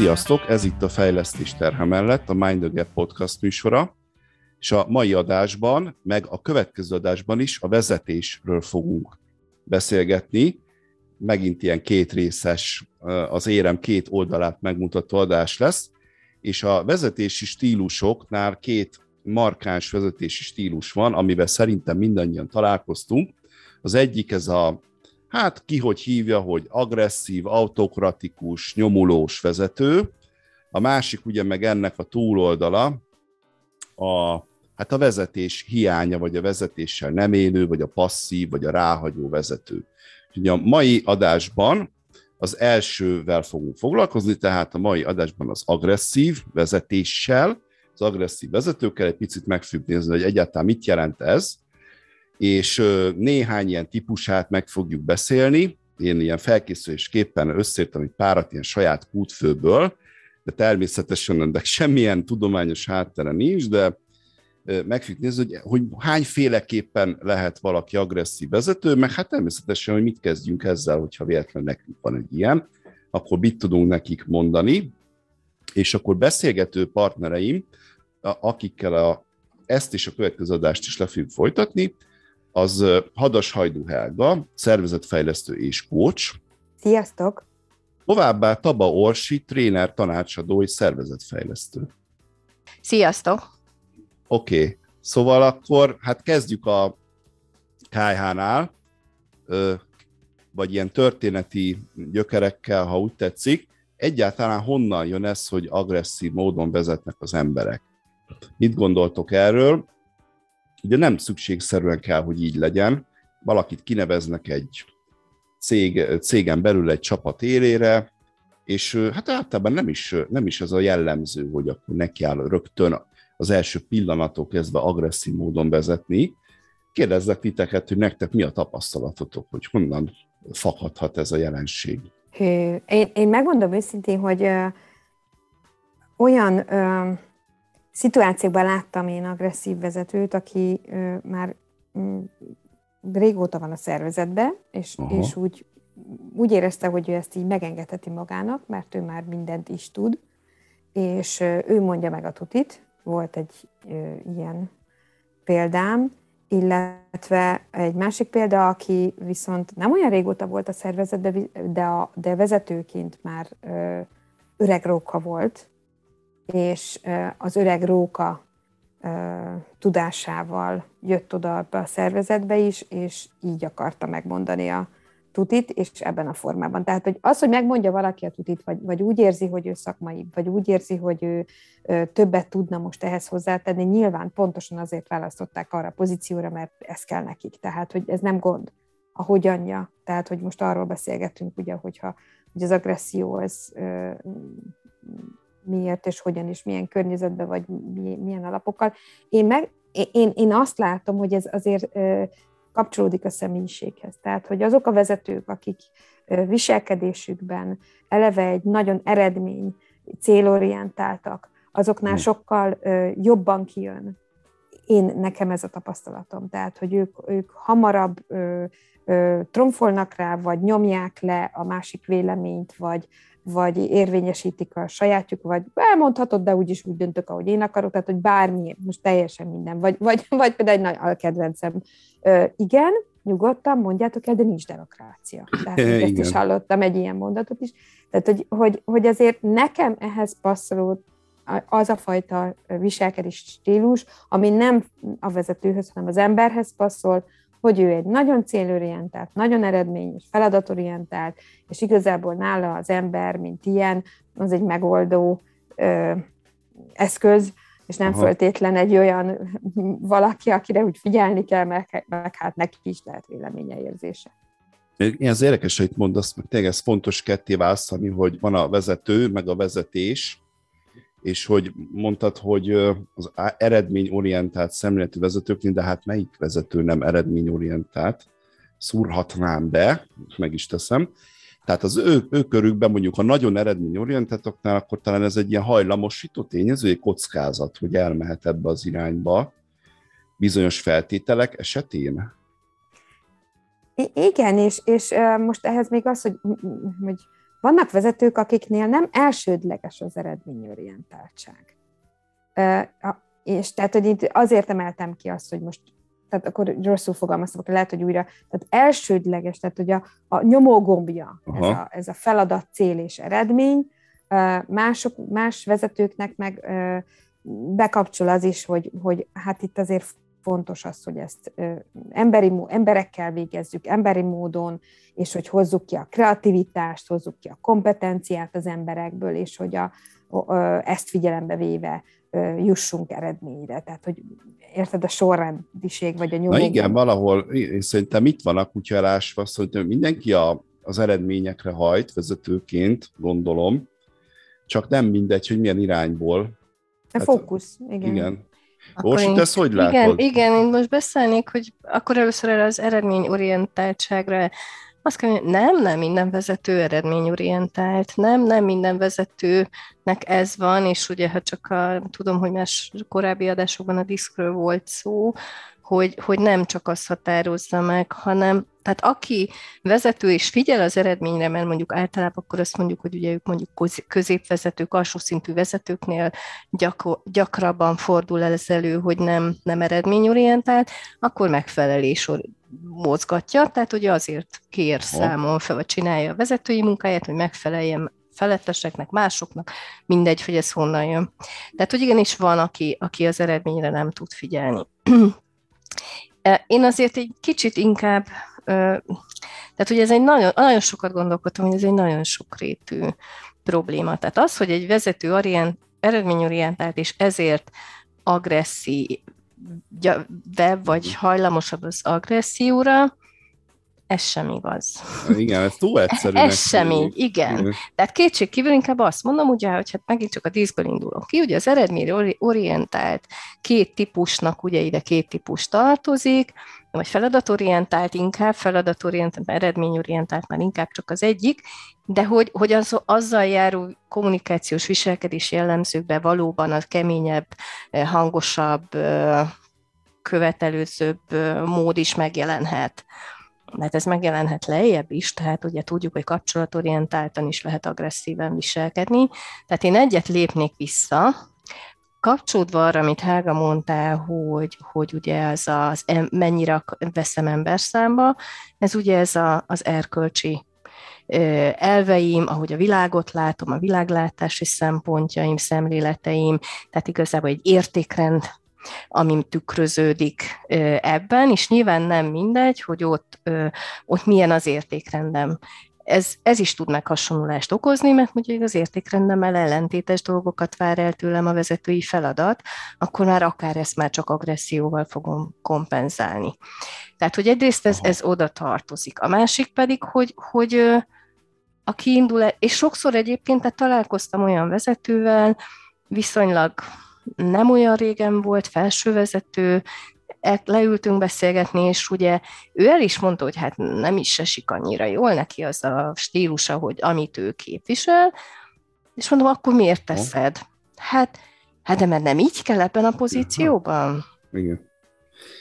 Sziasztok, ez itt a Fejlesztés terhe mellett, a Mind the Gap podcast műsora, és a mai adásban, meg a következő adásban is a vezetésről fogunk beszélgetni. Megint ilyen két részes, az érem két oldalát megmutató adás lesz, és a vezetési stílusoknál két markáns vezetési stílus van, amivel szerintem mindannyian találkoztunk. Az egyik ez a hát ki hogy hívja, hogy agresszív, autokratikus, nyomulós vezető, a másik ugye meg ennek a túloldala, a, hát a vezetés hiánya, vagy a vezetéssel nem élő, vagy a passzív, vagy a ráhagyó vezető. Ugye a mai adásban az elsővel fogunk foglalkozni, tehát a mai adásban az agresszív vezetéssel, az agresszív vezetőkkel egy picit meg fogjuk nézni, hogy egyáltalán mit jelent ez, és néhány ilyen típusát meg fogjuk beszélni. Én ilyen felkészülésképpen összeírtam egy párat ilyen saját kútfőből, de természetesen ennek semmilyen tudományos háttere nincs, de meg fogjuk nézni, hogy, hogy hányféleképpen lehet valaki agresszív vezető, meg hát természetesen, hogy mit kezdjünk ezzel, hogyha véletlenül nekünk van egy ilyen, akkor mit tudunk nekik mondani, és akkor beszélgető partnereim, akikkel a, ezt és a következő adást is le fogjuk folytatni, az Hadas Hajdú Helga, szervezetfejlesztő és coach. Sziasztok! Továbbá Taba Orsi, tréner, tanácsadó és szervezetfejlesztő. Sziasztok! Oké, okay. szóval akkor hát kezdjük a KH-nál, vagy ilyen történeti gyökerekkel, ha úgy tetszik. Egyáltalán honnan jön ez, hogy agresszív módon vezetnek az emberek? Mit gondoltok erről? Ugye nem szükségszerűen kell, hogy így legyen. Valakit kineveznek egy cég, cégen belül egy csapat élére, és hát általában nem is, nem is ez a jellemző, hogy akkor neki rögtön az első pillanatok kezdve agresszív módon vezetni. Kérdezzek titeket, hogy nektek mi a tapasztalatotok, hogy honnan fakadhat ez a jelenség? Én, én megmondom őszintén, hogy ö, olyan ö, szituációkban láttam én agresszív vezetőt, aki ö, már m, mm, régóta van a szervezetben, és, és úgy, úgy érezte, hogy ő ezt így megengedheti magának, mert ő már mindent is tud, és ö, ő mondja meg a tutit, volt egy ö, ilyen példám, illetve egy másik példa, aki viszont nem olyan régóta volt a szervezetben, de, a, de vezetőként már ö, öreg róka volt, és az öreg róka tudásával jött oda ebbe a szervezetbe is, és így akarta megmondani a tutit, és ebben a formában. Tehát, hogy az, hogy megmondja valaki a tutit, vagy, vagy úgy érzi, hogy ő szakmai, vagy úgy érzi, hogy ő többet tudna most ehhez hozzátenni, nyilván pontosan azért választották arra a pozícióra, mert ez kell nekik. Tehát, hogy ez nem gond a hogyanja. Tehát, hogy most arról beszélgetünk, ugye, hogyha hogy az agresszió, ez miért és hogyan és milyen környezetben, vagy milyen alapokkal. Én, meg, én, én azt látom, hogy ez azért kapcsolódik a személyiséghez. Tehát, hogy azok a vezetők, akik viselkedésükben eleve egy nagyon eredmény, célorientáltak, azoknál hmm. sokkal jobban kijön. Én, nekem ez a tapasztalatom. Tehát, hogy ők, ők hamarabb ö, ö, tromfolnak rá, vagy nyomják le a másik véleményt, vagy, vagy érvényesítik a sajátjuk, vagy elmondhatod, de úgyis úgy döntök, ahogy én akarok, tehát hogy bármi, most teljesen minden, vagy, vagy, vagy például egy nagy alkedvencem. Ö, igen, nyugodtan mondjátok el, de nincs demokrácia. Tehát ezt igen. is hallottam egy ilyen mondatot is. Tehát, hogy, hogy, hogy azért nekem ehhez passzoló az a fajta viselkedés stílus, ami nem a vezetőhöz, hanem az emberhez passzol, hogy ő egy nagyon célorientált, nagyon eredményes, feladatorientált, és igazából nála az ember, mint ilyen, az egy megoldó ö, eszköz, és nem Aha. föltétlen egy olyan valaki, akire úgy figyelni kell, meg, meg hát neki is lehet véleménye érzése. Igen, az érdekes, hogy mondasz, meg tényleg ez fontos ketté választani, hogy van a vezető, meg a vezetés, és hogy mondtad, hogy az eredményorientált szemléletű vezetőknél, de hát melyik vezető nem eredményorientált, szúrhatnám be, meg is teszem. Tehát az ő, ő körükben mondjuk, ha nagyon eredményorientáltaknál, akkor talán ez egy ilyen hajlamosító tényező, egy kockázat, hogy elmehet ebbe az irányba bizonyos feltételek esetén. I- igen, és, és most ehhez még az, hogy, hogy vannak vezetők, akiknél nem elsődleges az eredményorientáltság. És tehát, hogy itt azért emeltem ki azt, hogy most tehát akkor rosszul fogalmaztam, akkor lehet, hogy újra, tehát elsődleges, tehát hogy a, a nyomógombja, ez a, ez a feladat, cél és eredmény, mások, más vezetőknek meg bekapcsol az is, hogy, hogy hát itt azért fontos az, hogy ezt emberi, emberekkel végezzük, emberi módon, és hogy hozzuk ki a kreativitást, hozzuk ki a kompetenciát az emberekből, és hogy a, ezt figyelembe véve jussunk eredményre. Tehát, hogy érted a sorrendiség, vagy a nyomó. Na igen, valahol, és szerintem itt van a kutya elásva, hogy mindenki a, az eredményekre hajt vezetőként, gondolom, csak nem mindegy, hogy milyen irányból. A hát, fókusz, igen. Igen. Orsi, te ezt hogy igen, látod? Igen, én most beszélnék, hogy akkor először erre az eredményorientáltságra azt kell, hogy nem, nem minden vezető eredményorientált, nem, nem minden vezetőnek ez van, és ugye, ha csak a, tudom, hogy más korábbi adásokban a diszkről volt szó, hogy, hogy nem csak azt határozza meg, hanem tehát aki vezető és figyel az eredményre, mert mondjuk általában akkor azt mondjuk, hogy ugye ők mondjuk középvezetők, alsó szintű vezetőknél gyakor, gyakrabban fordul el ez elő, hogy nem, nem eredményorientált, akkor megfelelés mozgatja, tehát ugye azért kér számon fel, vagy csinálja a vezetői munkáját, hogy megfeleljen feletteseknek, másoknak, mindegy, hogy ez honnan jön. Tehát, hogy igenis van, aki, aki az eredményre nem tud figyelni. Én azért egy kicsit inkább, tehát hogy ez egy nagyon, nagyon sokat gondolkodtam, hogy ez egy nagyon sokrétű probléma. Tehát az, hogy egy vezető orient, eredményorientált, és ezért agresszív, vagy hajlamosabb az agresszióra, ez sem igaz. Igen, ez túl egyszerű. Ez sem így, igen. Tehát kétség kívül inkább azt mondom, ugye, hogy hát megint csak a díszből indulok ki, ugye az eredményre orientált két típusnak, ugye ide két típus tartozik, vagy feladatorientált inkább, feladatorientált, eredményorientált már inkább csak az egyik, de hogy, hogy az, azzal járó kommunikációs viselkedés jellemzőkbe valóban a keményebb, hangosabb, követelőzőbb mód is megjelenhet mert ez megjelenhet lejjebb is, tehát ugye tudjuk, hogy kapcsolatorientáltan is lehet agresszíven viselkedni. Tehát én egyet lépnék vissza, kapcsolódva arra, amit Hága mondta, hogy, hogy ugye ez az, mennyire veszem ember számba, ez ugye ez a, az erkölcsi elveim, ahogy a világot látom, a világlátási szempontjaim, szemléleteim, tehát igazából egy értékrend ami tükröződik ebben, és nyilván nem mindegy, hogy ott, ott milyen az értékrendem. Ez, ez is tud meghasonlulást okozni, mert mondjuk az értékrendemmel ellentétes dolgokat vár el tőlem a vezetői feladat, akkor már akár ezt már csak agresszióval fogom kompenzálni. Tehát, hogy egyrészt ez, ez oda tartozik. A másik pedig, hogy, hogy a kiindul, és sokszor egyébként tehát találkoztam olyan vezetővel, viszonylag nem olyan régen volt felsővezető, e, leültünk beszélgetni, és ugye ő el is mondta, hogy hát nem is esik annyira jól neki az a stílusa, hogy amit ő képvisel, és mondom, akkor miért teszed? Hát, hát de mert nem így kell ebben a pozícióban? Igen.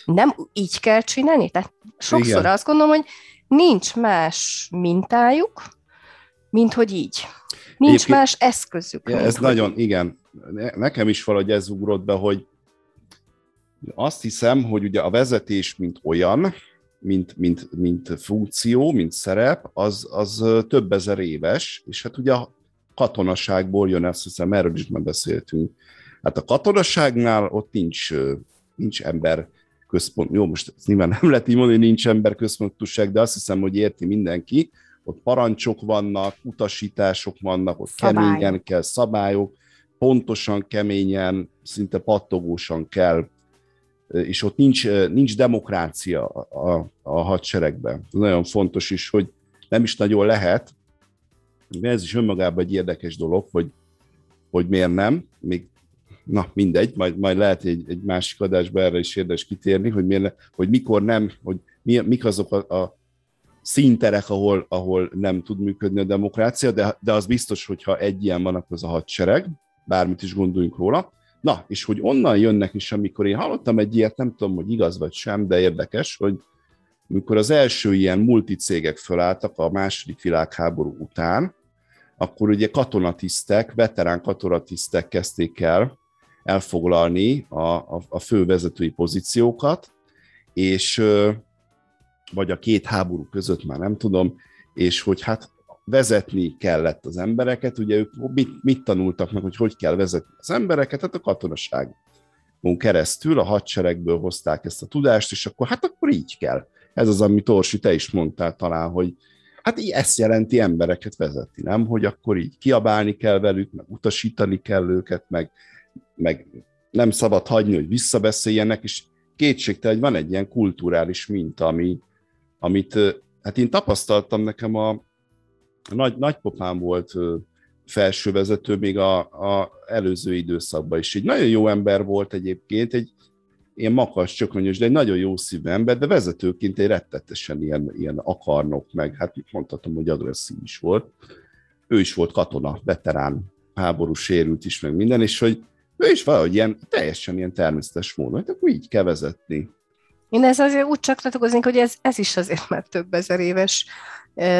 Nem így kell csinálni? Tehát sokszor Igen. azt gondolom, hogy nincs más mintájuk, mint hogy így. Nincs Egyébként, más eszközük. Ja, ez nagyon, igen. Nekem is valahogy ez ugrott be, hogy azt hiszem, hogy ugye a vezetés, mint olyan, mint, mint, mint funkció, mint szerep, az, az több ezer éves, és hát ugye a katonaságból jön, azt hiszem, erről is már beszéltünk. Hát a katonaságnál ott nincs, nincs ember központ, jó, most nyilván nem lehet így mondani, hogy nincs ember központúság, de azt hiszem, hogy érti mindenki, ott parancsok vannak, utasítások vannak, ott Szabály. keményen kell, szabályok, pontosan, keményen, szinte pattogósan kell, és ott nincs, nincs demokrácia a, a, hadseregben. Ez nagyon fontos is, hogy nem is nagyon lehet, ez is önmagában egy érdekes dolog, hogy, hogy miért nem, még na mindegy, majd, majd lehet egy, egy másik adásban erre is érdemes kitérni, hogy, miért, hogy mikor nem, hogy mi, mik azok a, a színterek, ahol, ahol nem tud működni a demokrácia, de, de az biztos, hogyha egy ilyen van, akkor az a hadsereg, bármit is gondoljunk róla. Na, és hogy onnan jönnek is, amikor én hallottam egy ilyet, nem tudom, hogy igaz vagy sem, de érdekes, hogy amikor az első ilyen multicégek fölálltak a második világháború után, akkor ugye katonatisztek, veterán katonatisztek kezdték el elfoglalni a, a, a fő pozíciókat, és vagy a két háború között már nem tudom, és hogy hát vezetni kellett az embereket, ugye ők mit, mit tanultak meg, hogy hogy kell vezetni az embereket, hát a katonaságon keresztül, a hadseregből hozták ezt a tudást, és akkor hát akkor így kell. Ez az, amit Orsi, te is mondtál talán, hogy hát így ezt jelenti embereket vezetni, nem? Hogy akkor így kiabálni kell velük, meg utasítani kell őket, meg, meg nem szabad hagyni, hogy visszabeszéljenek, és kétségtelen, hogy van egy ilyen kulturális minta, ami, amit hát én tapasztaltam, nekem a, nagy, nagypapám volt felsővezető még a, a előző időszakban is. Egy nagyon jó ember volt egyébként, egy ilyen makas, csökönyös, de egy nagyon jó szívű ember, de vezetőként egy rettetesen ilyen, ilyen akarnok, meg hát mondhatom, hogy agresszív is volt. Ő is volt katona, veterán, háború sérült is, meg minden, és hogy ő is valahogy ilyen, teljesen ilyen természetes módon, hogy akkor így kell vezetni. Én ez azért úgy csatlakoznék, hogy ez, ez is azért már több ezer éves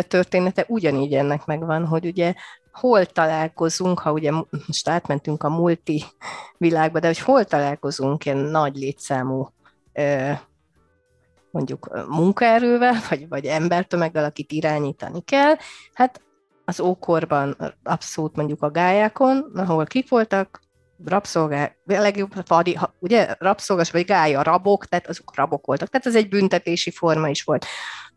története ugyanígy ennek megvan, hogy ugye hol találkozunk, ha ugye most átmentünk a multi világba, de hogy hol találkozunk ilyen nagy létszámú mondjuk munkaerővel, vagy, vagy embertömeggel, akit irányítani kell, hát az ókorban abszolút mondjuk a gályákon, ahol kik voltak, rabszolgák, legjobb, fadi, ugye rabszolgás vagy gája, rabok, tehát azok rabok voltak, tehát ez egy büntetési forma is volt.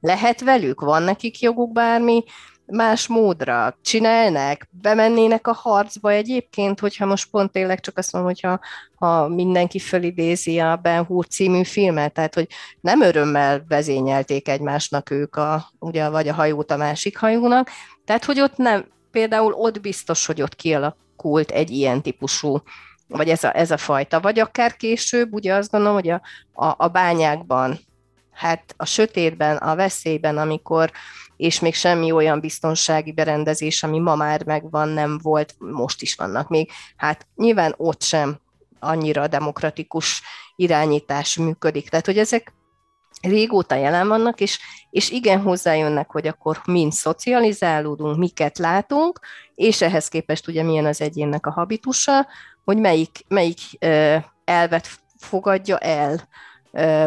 Lehet velük, van nekik joguk bármi más módra, csinálnak, bemennének a harcba egyébként, hogyha most pont tényleg csak azt mondom, hogyha ha mindenki fölidézi a Ben Hur című filmet, tehát hogy nem örömmel vezényelték egymásnak ők, a, ugye, vagy a hajót a másik hajónak, tehát hogy ott nem, például ott biztos, hogy ott kialak, alakult egy ilyen típusú, vagy ez a, ez a fajta, vagy akár később, ugye azt gondolom, hogy a, a, a bányákban, hát a sötétben, a veszélyben, amikor és még semmi olyan biztonsági berendezés, ami ma már megvan, nem volt, most is vannak még. Hát nyilván ott sem annyira demokratikus irányítás működik. Tehát, hogy ezek régóta jelen vannak, és, és igen hozzájönnek, hogy akkor mind szocializálódunk, miket látunk, és ehhez képest ugye milyen az egyénnek a habitusa, hogy melyik, melyik elvet fogadja el,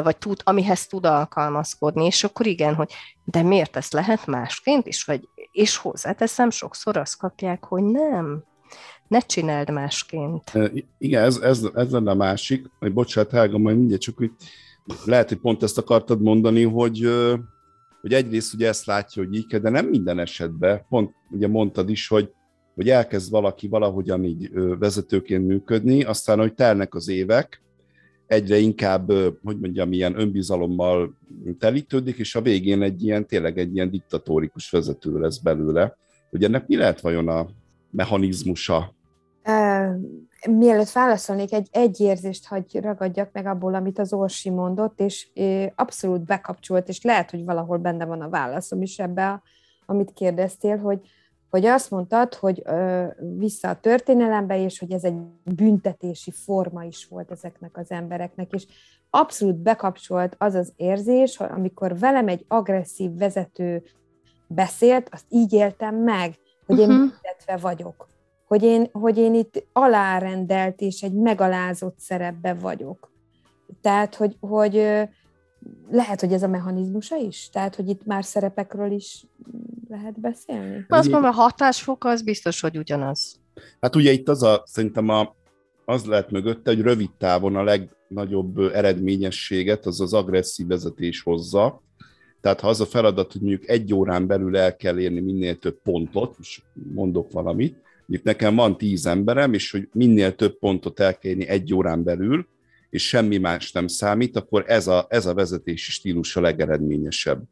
vagy tud, amihez tud alkalmazkodni, és akkor igen, hogy de miért ezt lehet másként is, vagy, és hozzáteszem, sokszor azt kapják, hogy nem, ne csináld másként. Igen, ez, ez, ez lenne a másik, hogy bocsánat, Helga, majd mindjárt csak úgy lehet, hogy pont ezt akartad mondani, hogy, hogy egyrészt ugye ezt látja, hogy így de nem minden esetben, pont ugye mondtad is, hogy, hogy elkezd valaki valahogyan így vezetőként működni, aztán, hogy telnek az évek, egyre inkább, hogy mondjam, ilyen önbizalommal telítődik, és a végén egy ilyen, tényleg egy ilyen diktatórikus vezető lesz belőle. Hogy ennek mi lehet vajon a mechanizmusa? mielőtt válaszolnék, egy, egy érzést hagy ragadjak meg abból, amit az Orsi mondott, és abszolút bekapcsolt, és lehet, hogy valahol benne van a válaszom is ebbe, a, amit kérdeztél, hogy, hogy azt mondtad, hogy ö, vissza a történelembe, és hogy ez egy büntetési forma is volt ezeknek az embereknek, és abszolút bekapcsolt az az érzés, hogy amikor velem egy agresszív vezető beszélt, azt így éltem meg, hogy én uh-huh. büntetve vagyok hogy én, hogy én itt alárendelt és egy megalázott szerepbe vagyok. Tehát, hogy, hogy lehet, hogy ez a mechanizmusa is? Tehát, hogy itt már szerepekről is lehet beszélni? Azt mondom, a hatásfok az biztos, hogy ugyanaz. Hát ugye itt az a, szerintem a, az lehet mögötte, hogy rövid távon a legnagyobb eredményességet az az agresszív vezetés hozza. Tehát ha az a feladat, hogy mondjuk egy órán belül el kell érni minél több pontot, most mondok valamit, itt nekem van tíz emberem, és hogy minél több pontot el kell egy órán belül, és semmi más nem számít, akkor ez a, ez a vezetési stílus a legeredményesebb.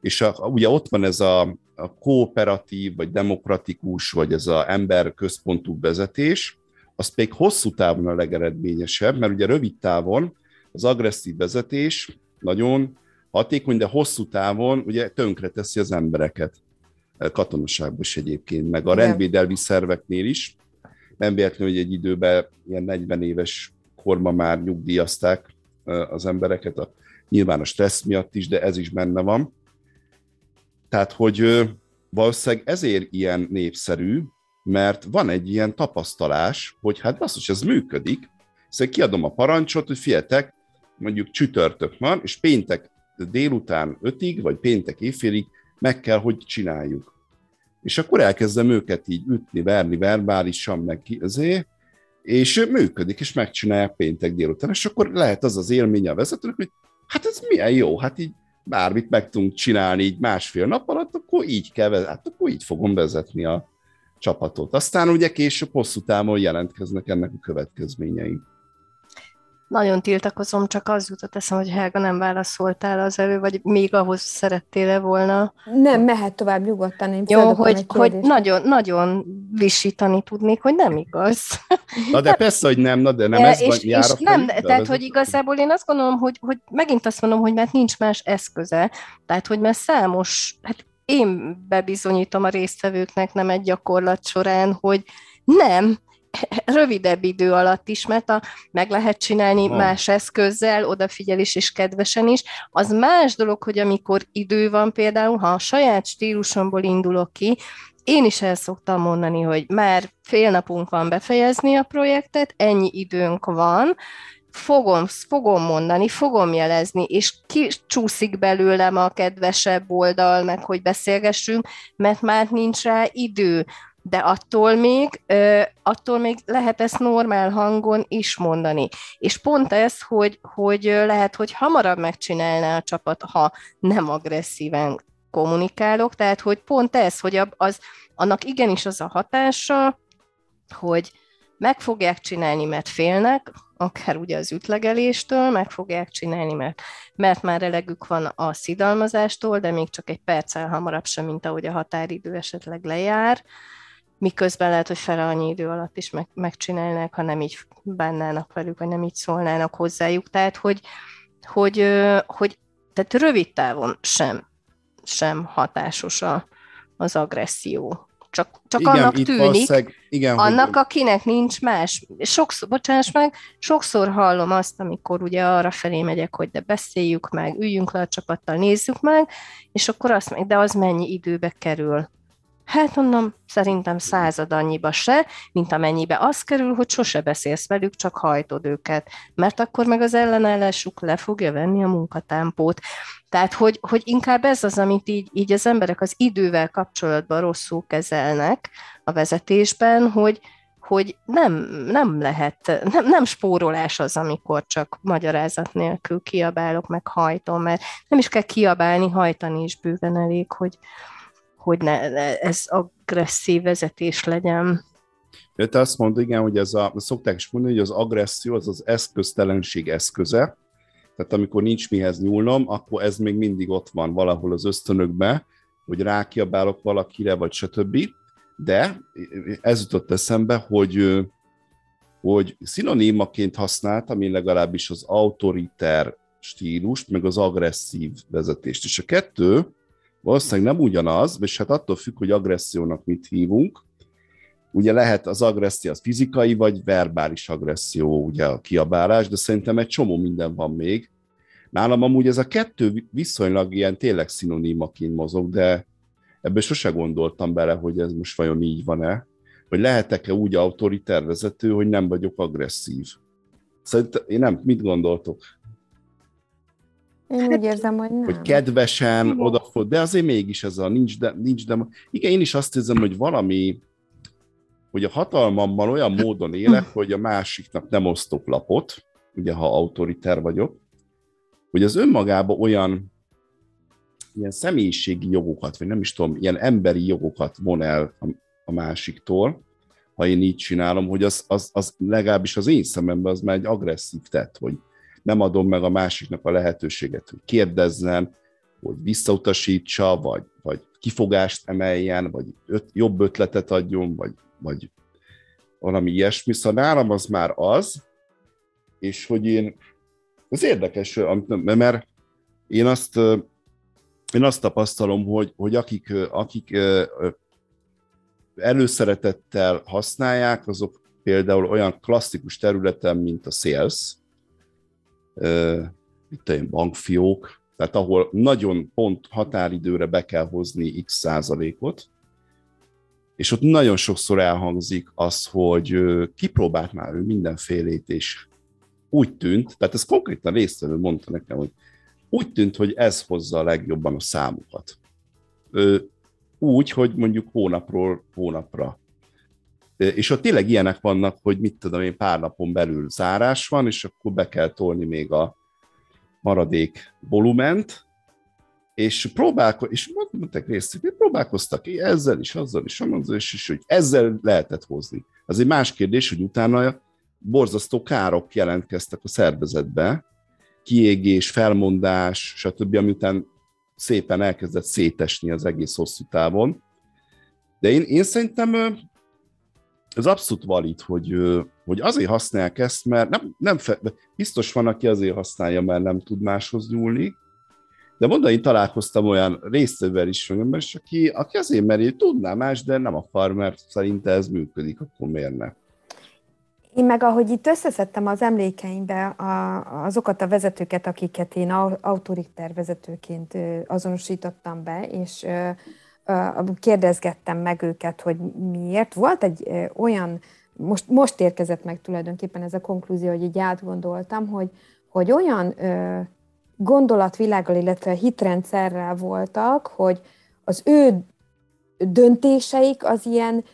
És a, ugye ott van ez a, a kooperatív, vagy demokratikus, vagy ez a ember központú vezetés, az pedig hosszú távon a legeredményesebb, mert ugye rövid távon az agresszív vezetés nagyon hatékony, de hosszú távon ugye tönkreteszi az embereket katonaságban is egyébként, meg a rendvédelmi szerveknél is. Nem véletlenül, hogy egy időben ilyen 40 éves korma már nyugdíjazták az embereket, a, nyilván a stressz miatt is, de ez is benne van. Tehát, hogy valószínűleg ezért ilyen népszerű, mert van egy ilyen tapasztalás, hogy hát basszus, ez működik, szóval kiadom a parancsot, hogy fiatek, mondjuk csütörtök van, és péntek délután ötig, vagy péntek éjfélig meg kell, hogy csináljuk. És akkor elkezdem őket így ütni, verni verbálisan, meg azért, és működik, és megcsinálják péntek délután, és akkor lehet az az élmény a vezetőnek, hogy hát ez milyen jó, hát így bármit meg tudunk csinálni így másfél nap alatt, akkor így kell, hát akkor így fogom vezetni a csapatot. Aztán ugye később hosszú távon jelentkeznek ennek a következményei. Nagyon tiltakozom, csak az jutott eszem, hogy Helga nem válaszoltál az elő, vagy még ahhoz szerettél volna. Nem, mehet tovább nyugodtan. Én Jó, hogy, hogy nagyon, nagyon visítani tudnék, hogy nem igaz. Na de persze, hogy nem, na de nem ez és, jár és a nem, tehát, hogy igazából én azt gondolom, hogy, hogy megint azt mondom, hogy mert nincs más eszköze, tehát, hogy mert számos, hát én bebizonyítom a résztvevőknek nem egy gyakorlat során, hogy nem, rövidebb idő alatt is, mert a, meg lehet csinálni ha. más eszközzel, odafigyelés és kedvesen is. Az más dolog, hogy amikor idő van például, ha a saját stílusomból indulok ki, én is el szoktam mondani, hogy már fél napunk van befejezni a projektet, ennyi időnk van, fogom, fogom mondani, fogom jelezni, és kicsúszik belőlem a kedvesebb oldal, meg hogy beszélgessünk, mert már nincs rá idő de attól még, attól még lehet ezt normál hangon is mondani. És pont ez, hogy, hogy lehet, hogy hamarabb megcsinálná a csapat, ha nem agresszíven kommunikálok, tehát hogy pont ez, hogy az, annak igenis az a hatása, hogy meg fogják csinálni, mert félnek, akár ugye az ütlegeléstől, meg fogják csinálni, mert, mert már elegük van a szidalmazástól, de még csak egy perccel hamarabb sem, mint ahogy a határidő esetleg lejár, miközben lehet, hogy fele annyi idő alatt is meg, megcsinálnák, ha nem így bánnának velük, vagy nem így szólnának hozzájuk. Tehát, hogy, hogy, hogy tehát rövid távon sem, sem hatásos a, az agresszió. Csak, csak igen, annak tűnik, igen, annak, hogy... akinek nincs más. Sokszor, bocsáss meg, sokszor hallom azt, amikor ugye arra felé megyek, hogy de beszéljük meg, üljünk le a csapattal, nézzük meg, és akkor azt meg, de az mennyi időbe kerül. Hát mondom, szerintem század annyiba se, mint amennyibe az kerül, hogy sose beszélsz velük, csak hajtod őket, mert akkor meg az ellenállásuk le fogja venni a munkatámpót. Tehát, hogy, hogy inkább ez az, amit így, így az emberek az idővel kapcsolatban rosszul kezelnek a vezetésben, hogy, hogy nem, nem lehet, nem, nem spórolás az, amikor csak magyarázat nélkül kiabálok, meg hajtom, mert nem is kell kiabálni, hajtani is bőven elég, hogy, hogy ne, ez agresszív vezetés legyen. Te azt mondod, igen, hogy ez a, szokták is mondani, hogy az agresszió az az eszköztelenség eszköze, tehát amikor nincs mihez nyúlnom, akkor ez még mindig ott van valahol az ösztönökbe, hogy rákiabálok valakire, vagy stb. De ez jutott eszembe, hogy, hogy szinonimaként használtam én legalábbis az autoriter stílust, meg az agresszív vezetést. És a kettő valószínűleg nem ugyanaz, és hát attól függ, hogy agressziónak mit hívunk. Ugye lehet az agresszió az fizikai, vagy verbális agresszió, ugye a kiabálás, de szerintem egy csomó minden van még. Nálam amúgy ez a kettő viszonylag ilyen tényleg szinonimaként mozog, de ebből sose gondoltam bele, hogy ez most vajon így van-e. Vagy lehetek-e úgy autoriter vezető, hogy nem vagyok agresszív. Szerintem én nem, mit gondoltok? Én hát, úgy érzem, hogy nem. Hogy kedvesen odafog, de azért mégis ez a nincs de, nincs de. Igen, én is azt érzem, hogy valami, hogy a hatalmammal olyan módon élek, hogy a másiknak nem osztok lapot, ugye ha autoriter vagyok, hogy az önmagában olyan ilyen személyiségi jogokat, vagy nem is tudom, ilyen emberi jogokat von el a, a másiktól, ha én így csinálom, hogy az, az, az legalábbis az én szememben az már egy agresszív tett, hogy nem adom meg a másiknak a lehetőséget, hogy kérdezzen, hogy visszautasítsa, vagy, vagy kifogást emeljen, vagy öt, jobb ötletet adjon, vagy, vagy valami ilyesmi. Szóval nálam az már az, és hogy én, ez érdekes, mert én azt, én azt tapasztalom, hogy, hogy akik, akik előszeretettel használják, azok például olyan klasszikus területen, mint a sales, itt egy bankfiók, tehát ahol nagyon pont határidőre be kell hozni x százalékot, és ott nagyon sokszor elhangzik az, hogy kipróbált már ő mindenfélét, és úgy tűnt, tehát ez konkrétan résztvevő mondta nekem, hogy úgy tűnt, hogy ez hozza a legjobban a számukat. Úgy, hogy mondjuk hónapról hónapra. És ott tényleg ilyenek vannak, hogy mit tudom én, pár napon belül zárás van, és akkor be kell tolni még a maradék volument, és próbálko, és mondták részt, hogy próbálkoztak ezzel is, azzal is, azzal is, és hogy ezzel lehetett hozni. Az egy más kérdés, hogy utána borzasztó károk jelentkeztek a szervezetbe, kiégés, felmondás, stb., ami után szépen elkezdett szétesni az egész hosszú távon. De én, én szerintem ez abszolút valid, hogy, hogy azért használják ezt, mert nem, nem fe, biztos van, aki azért használja, mert nem tud máshoz nyúlni, de mondom, én találkoztam olyan résztvevővel is, és aki, aki azért, mert tudná más, de nem akar, mert szerinte ez működik, akkor miért ne? Én meg, ahogy itt összeszedtem az emlékeimbe a, azokat a vezetőket, akiket én autoriter vezetőként azonosítottam be, és kérdezgettem meg őket, hogy miért. Volt egy olyan, most, most érkezett meg tulajdonképpen ez a konklúzió, hogy így átgondoltam, hogy, hogy olyan gondolatvilággal, illetve hitrendszerrel voltak, hogy az ő döntéseik az ilyen,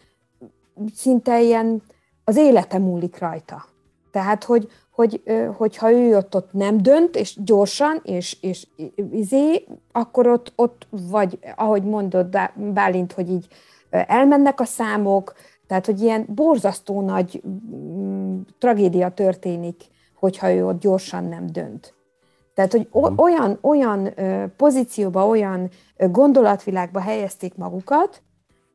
szinte ilyen, az élete múlik rajta. Tehát, hogy, hogy, hogyha ő ott, ott nem dönt, és gyorsan, és, és izé, akkor ott, ott vagy, ahogy mondod Bálint, hogy így elmennek a számok, tehát, hogy ilyen borzasztó nagy mm, tragédia történik, hogyha ő ott gyorsan nem dönt. Tehát, hogy olyan, olyan pozícióba, olyan gondolatvilágba helyezték magukat,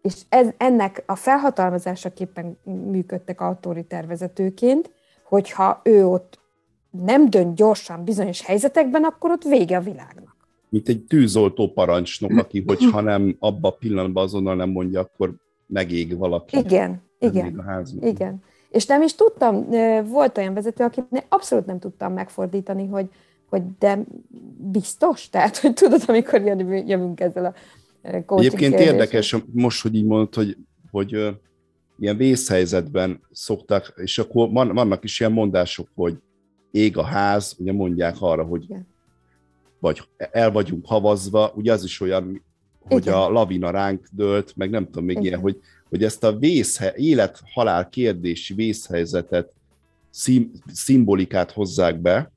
és ez, ennek a felhatalmazásaképpen működtek autoriter vezetőként, hogyha ő ott nem dönt gyorsan bizonyos helyzetekben, akkor ott vége a világnak. Mint egy tűzoltó parancsnok, aki, hogyha nem abba a pillanatban azonnal nem mondja, akkor megég valaki. Igen, igen, igen. És nem is tudtam, volt olyan vezető, akit abszolút nem tudtam megfordítani, hogy, hogy de biztos? Tehát, hogy tudod, amikor jövünk ezzel a coaching Egyébként kérdésen. érdekes, most, hogy így mondod, hogy, hogy ilyen vészhelyzetben szoktak, és akkor van, vannak is ilyen mondások, hogy ég a ház, ugye mondják arra, hogy Igen. vagy el vagyunk havazva, ugye az is olyan, hogy Igen. a lavina ránk dőlt, meg nem tudom még Igen. ilyen, hogy, hogy ezt a vészhe, élet-halál kérdési vészhelyzetet, szim, szimbolikát hozzák be,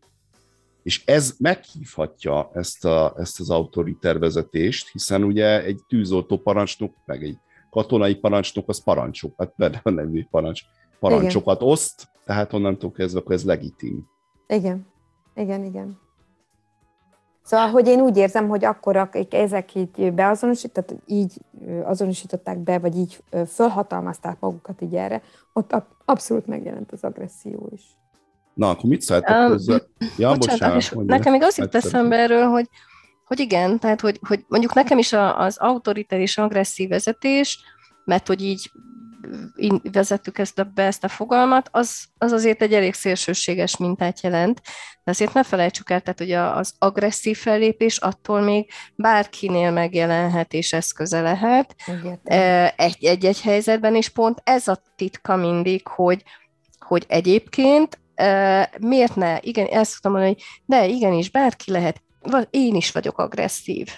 és ez meghívhatja ezt, a, ezt az autoriter vezetést, hiszen ugye egy tűzoltó parancsnok, meg egy katonai parancsnok az parancsokat, mert nem parancs, parancsokat igen. oszt, tehát onnantól kezdve akkor ez legitim. Igen, igen, igen. Szóval, hogy én úgy érzem, hogy akkor akik ezek így beazonosítottak, így azonosították be, vagy így fölhatalmazták magukat így erre, ott abszolút megjelent az agresszió is. Na, akkor mit szálltok um, hozzá? Ja, bocsánat, bocsánat nekem még az jut eszembe erről, hogy, hogy igen, tehát hogy, hogy mondjuk nekem is az autoriter és agresszív vezetés, mert hogy így vezettük ezt a, be ezt a fogalmat, az, az azért egy elég szélsőséges mintát jelent. De azért ne felejtsük el, tehát hogy az agresszív fellépés attól még bárkinél megjelenhet és eszköze lehet. Egy-egy helyzetben, és pont ez a titka mindig, hogy, hogy egyébként miért ne, igen, ezt szoktam mondani, hogy de igenis, bárki lehet, én is vagyok agresszív.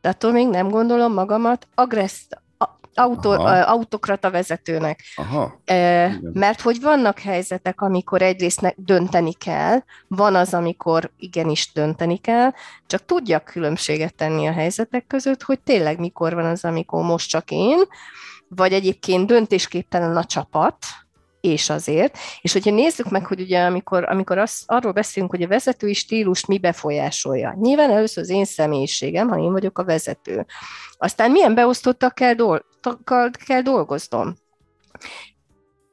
De attól még nem gondolom magamat agressz, autó, autokrata vezetőnek. Aha. E, mert hogy vannak helyzetek, amikor egyrészt dönteni kell, van az, amikor igenis dönteni kell, csak tudja különbséget tenni a helyzetek között, hogy tényleg mikor van az, amikor most csak én, vagy egyébként döntésképtelen a csapat, és azért. És hogyha nézzük meg, hogy ugye amikor, amikor az, arról beszélünk, hogy a vezetői stílus mi befolyásolja. Nyilván először az én személyiségem, ha én vagyok a vezető. Aztán milyen beosztottak kell, dol- kell dolgoznom.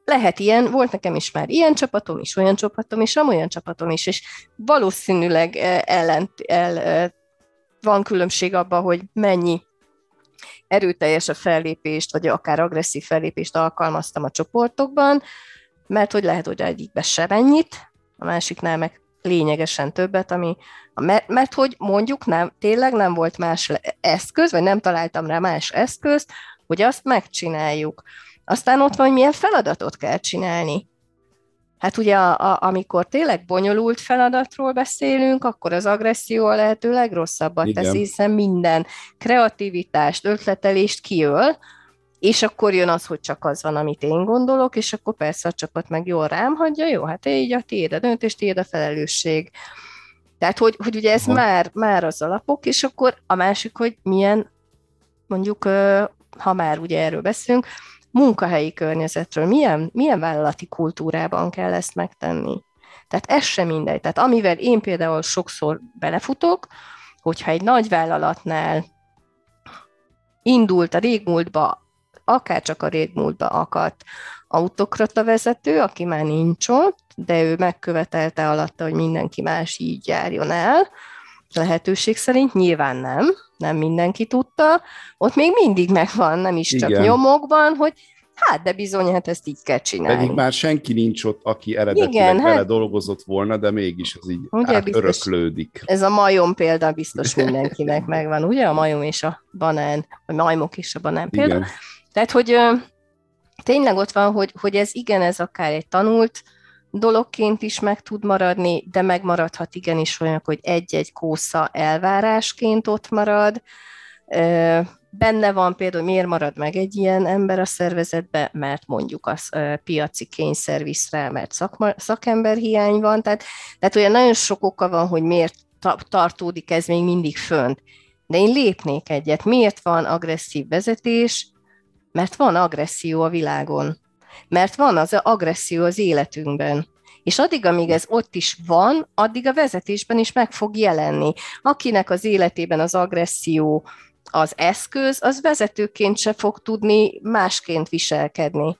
Lehet ilyen, volt nekem is már ilyen csapatom is, olyan csapatom is, olyan csapatom is, és valószínűleg eh, ellent, el, eh, van különbség abban, hogy mennyi erőteljes a fellépést, vagy akár agresszív fellépést alkalmaztam a csoportokban, mert hogy lehet, hogy egyikbe sem ennyit, a másiknál meg lényegesen többet, ami, mert, mert hogy mondjuk nem, tényleg nem volt más eszköz, vagy nem találtam rá más eszközt, hogy azt megcsináljuk. Aztán ott van, hogy milyen feladatot kell csinálni. Hát ugye, a, a, amikor tényleg bonyolult feladatról beszélünk, akkor az agresszió a lehető legrosszabbat Igen. teszi, hiszen minden kreativitást, ötletelést kiöl, és akkor jön az, hogy csak az van, amit én gondolok, és akkor persze a csapat meg jól rám hagyja, jó, hát így a tiéd a döntés, tiéd a felelősség. Tehát, hogy, hogy ugye ez már, már az alapok, és akkor a másik, hogy milyen, mondjuk, ha már ugye erről beszélünk, munkahelyi környezetről, milyen, milyen vállalati kultúrában kell ezt megtenni. Tehát ez sem mindegy. Tehát amivel én például sokszor belefutok, hogyha egy nagy vállalatnál indult a régmúltba, akár csak a régmúltba akadt autokrata vezető, aki már nincs ott, de ő megkövetelte alatta, hogy mindenki más így járjon el, lehetőség szerint, nyilván nem, nem mindenki tudta, ott még mindig megvan, nem is csak Igen. nyomokban, hogy hát de bizony, hát ezt így kell csinálni. Pedig már senki nincs ott, aki eredetileg Igen, vele hát, dolgozott volna, de mégis ez így ugye, öröklődik. Ez a majom példa biztos mindenkinek megvan, ugye? A majom és a banán, a majmok és a banán példa. Igen. Tehát, hogy tényleg ott van, hogy, hogy ez igen, ez akár egy tanult dologként is meg tud maradni, de megmaradhat igenis olyan, hogy egy-egy kósza elvárásként ott marad. Benne van például, miért marad meg egy ilyen ember a szervezetbe, mert mondjuk az piaci kényszer mert szakma, szakemberhiány van, tehát, tehát olyan nagyon sok oka van, hogy miért tartódik ez még mindig fönt. De én lépnék egyet. Miért van agresszív vezetés? Mert van agresszió a világon mert van az agresszió az életünkben. És addig, amíg ez ott is van, addig a vezetésben is meg fog jelenni. Akinek az életében az agresszió az eszköz, az vezetőként se fog tudni másként viselkedni.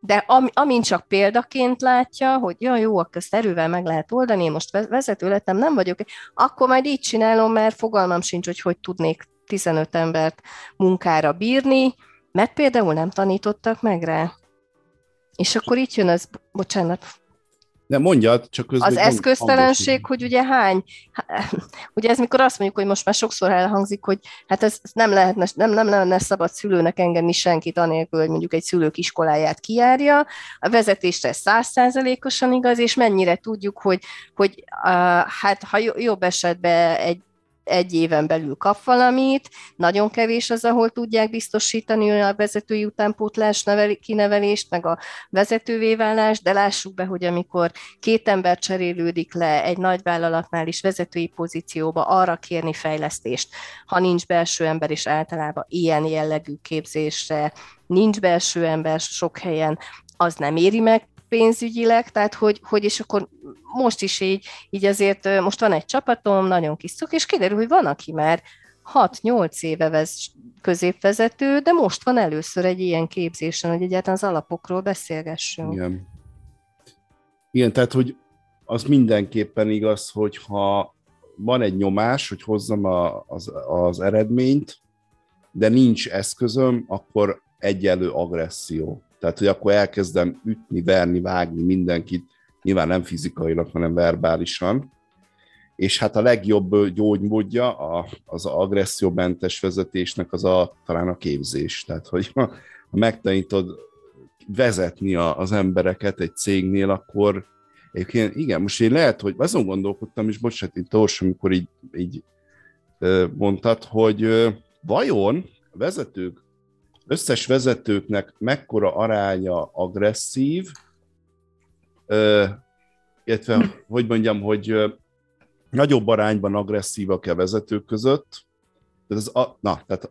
De am, amint csak példaként látja, hogy ja, jó, akkor ezt erővel meg lehet oldani, én most vezető lettem, nem vagyok, akkor majd így csinálom, mert fogalmam sincs, hogy hogy tudnék 15 embert munkára bírni, mert például nem tanítottak meg rá. És akkor itt jön az, bocsánat. De mondjad, csak közben... Az eszköztelenség, hogy ugye hány, ugye ez mikor azt mondjuk, hogy most már sokszor elhangzik, hogy hát ez nem lehetne, nem, nem lenne szabad szülőnek engedni senkit anélkül, hogy mondjuk egy szülők iskoláját kijárja. A vezetésre százszázalékosan igaz, és mennyire tudjuk, hogy, hogy uh, hát ha jobb esetben egy egy éven belül kap valamit, nagyon kevés az, ahol tudják biztosítani a vezetői utánpótlás kinevelést, meg a vezetővé válást, de lássuk be, hogy amikor két ember cserélődik le egy nagy vállalatnál is vezetői pozícióba arra kérni fejlesztést, ha nincs belső ember, és általában ilyen jellegű képzésre nincs belső ember sok helyen, az nem éri meg pénzügyileg, tehát hogy, hogy és akkor most is így, így azért most van egy csapatom, nagyon kis szok, és kiderül, hogy van, aki már 6-8 éve vesz középvezető, de most van először egy ilyen képzésen, hogy egyáltalán az alapokról beszélgessünk. Igen. Igen, tehát, hogy az mindenképpen igaz, hogy ha van egy nyomás, hogy hozzam a, az, az eredményt, de nincs eszközöm, akkor egyelő agresszió. Tehát, hogy akkor elkezdem ütni, verni, vágni mindenkit, nyilván nem fizikailag, hanem verbálisan. És hát a legjobb gyógymódja az agressziómentes vezetésnek az a, talán a képzés. Tehát, hogy ha megtanítod vezetni a, az embereket egy cégnél, akkor egyébként igen, most én lehet, hogy azon gondolkodtam, és bocsánat, itt Tors, amikor így, így mondtad, hogy vajon a vezetők összes vezetőknek mekkora aránya agresszív, ö, illetve, hogy mondjam, hogy ö, nagyobb arányban agresszívak a vezetők között, tehát az, a, na, tehát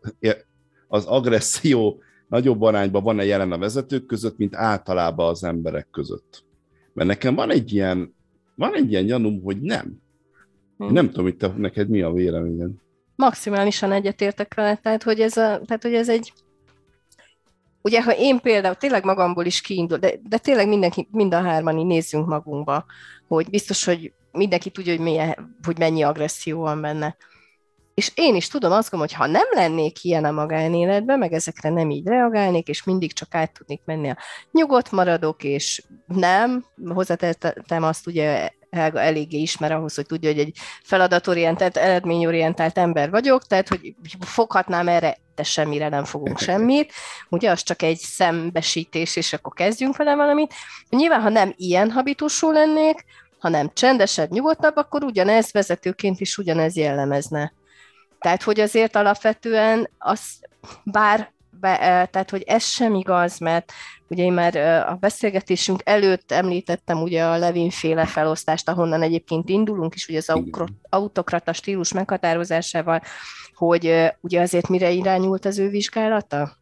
az agresszió nagyobb arányban van-e jelen a vezetők között, mint általában az emberek között. Mert nekem van egy ilyen, van egy ilyen gyanúm, hogy nem. Én nem tudom, hogy te, neked mi a véleményed. Maximálisan egyetértek vele, tehát hogy ez, a, tehát, hogy ez egy Ugye, ha én például tényleg magamból is kiindul, de, de tényleg mindenki, mind a hárman így nézzünk magunkba, hogy biztos, hogy mindenki tudja, hogy, milyen, hogy mennyi agresszió van benne. És én is tudom azt gondolom, hogy ha nem lennék ilyen a magánéletben, meg ezekre nem így reagálnék, és mindig csak át tudnék menni a nyugodt maradok, és nem, hozzátettem azt ugye Helga eléggé ismer ahhoz, hogy tudja, hogy egy feladatorientált, eredményorientált ember vagyok, tehát hogy foghatnám erre szinte semmire nem fogunk semmit, ugye az csak egy szembesítés, és akkor kezdjünk vele valamit. Nyilván, ha nem ilyen habitusú lennék, hanem csendesebb, nyugodtabb, akkor ugyanez vezetőként is ugyanez jellemezne. Tehát, hogy azért alapvetően az, bár be, tehát, hogy ez sem igaz, mert ugye én már a beszélgetésünk előtt említettem ugye a Levin-féle felosztást, ahonnan egyébként indulunk is, ugye az autokrata stílus meghatározásával, hogy ugye azért mire irányult az ő vizsgálata?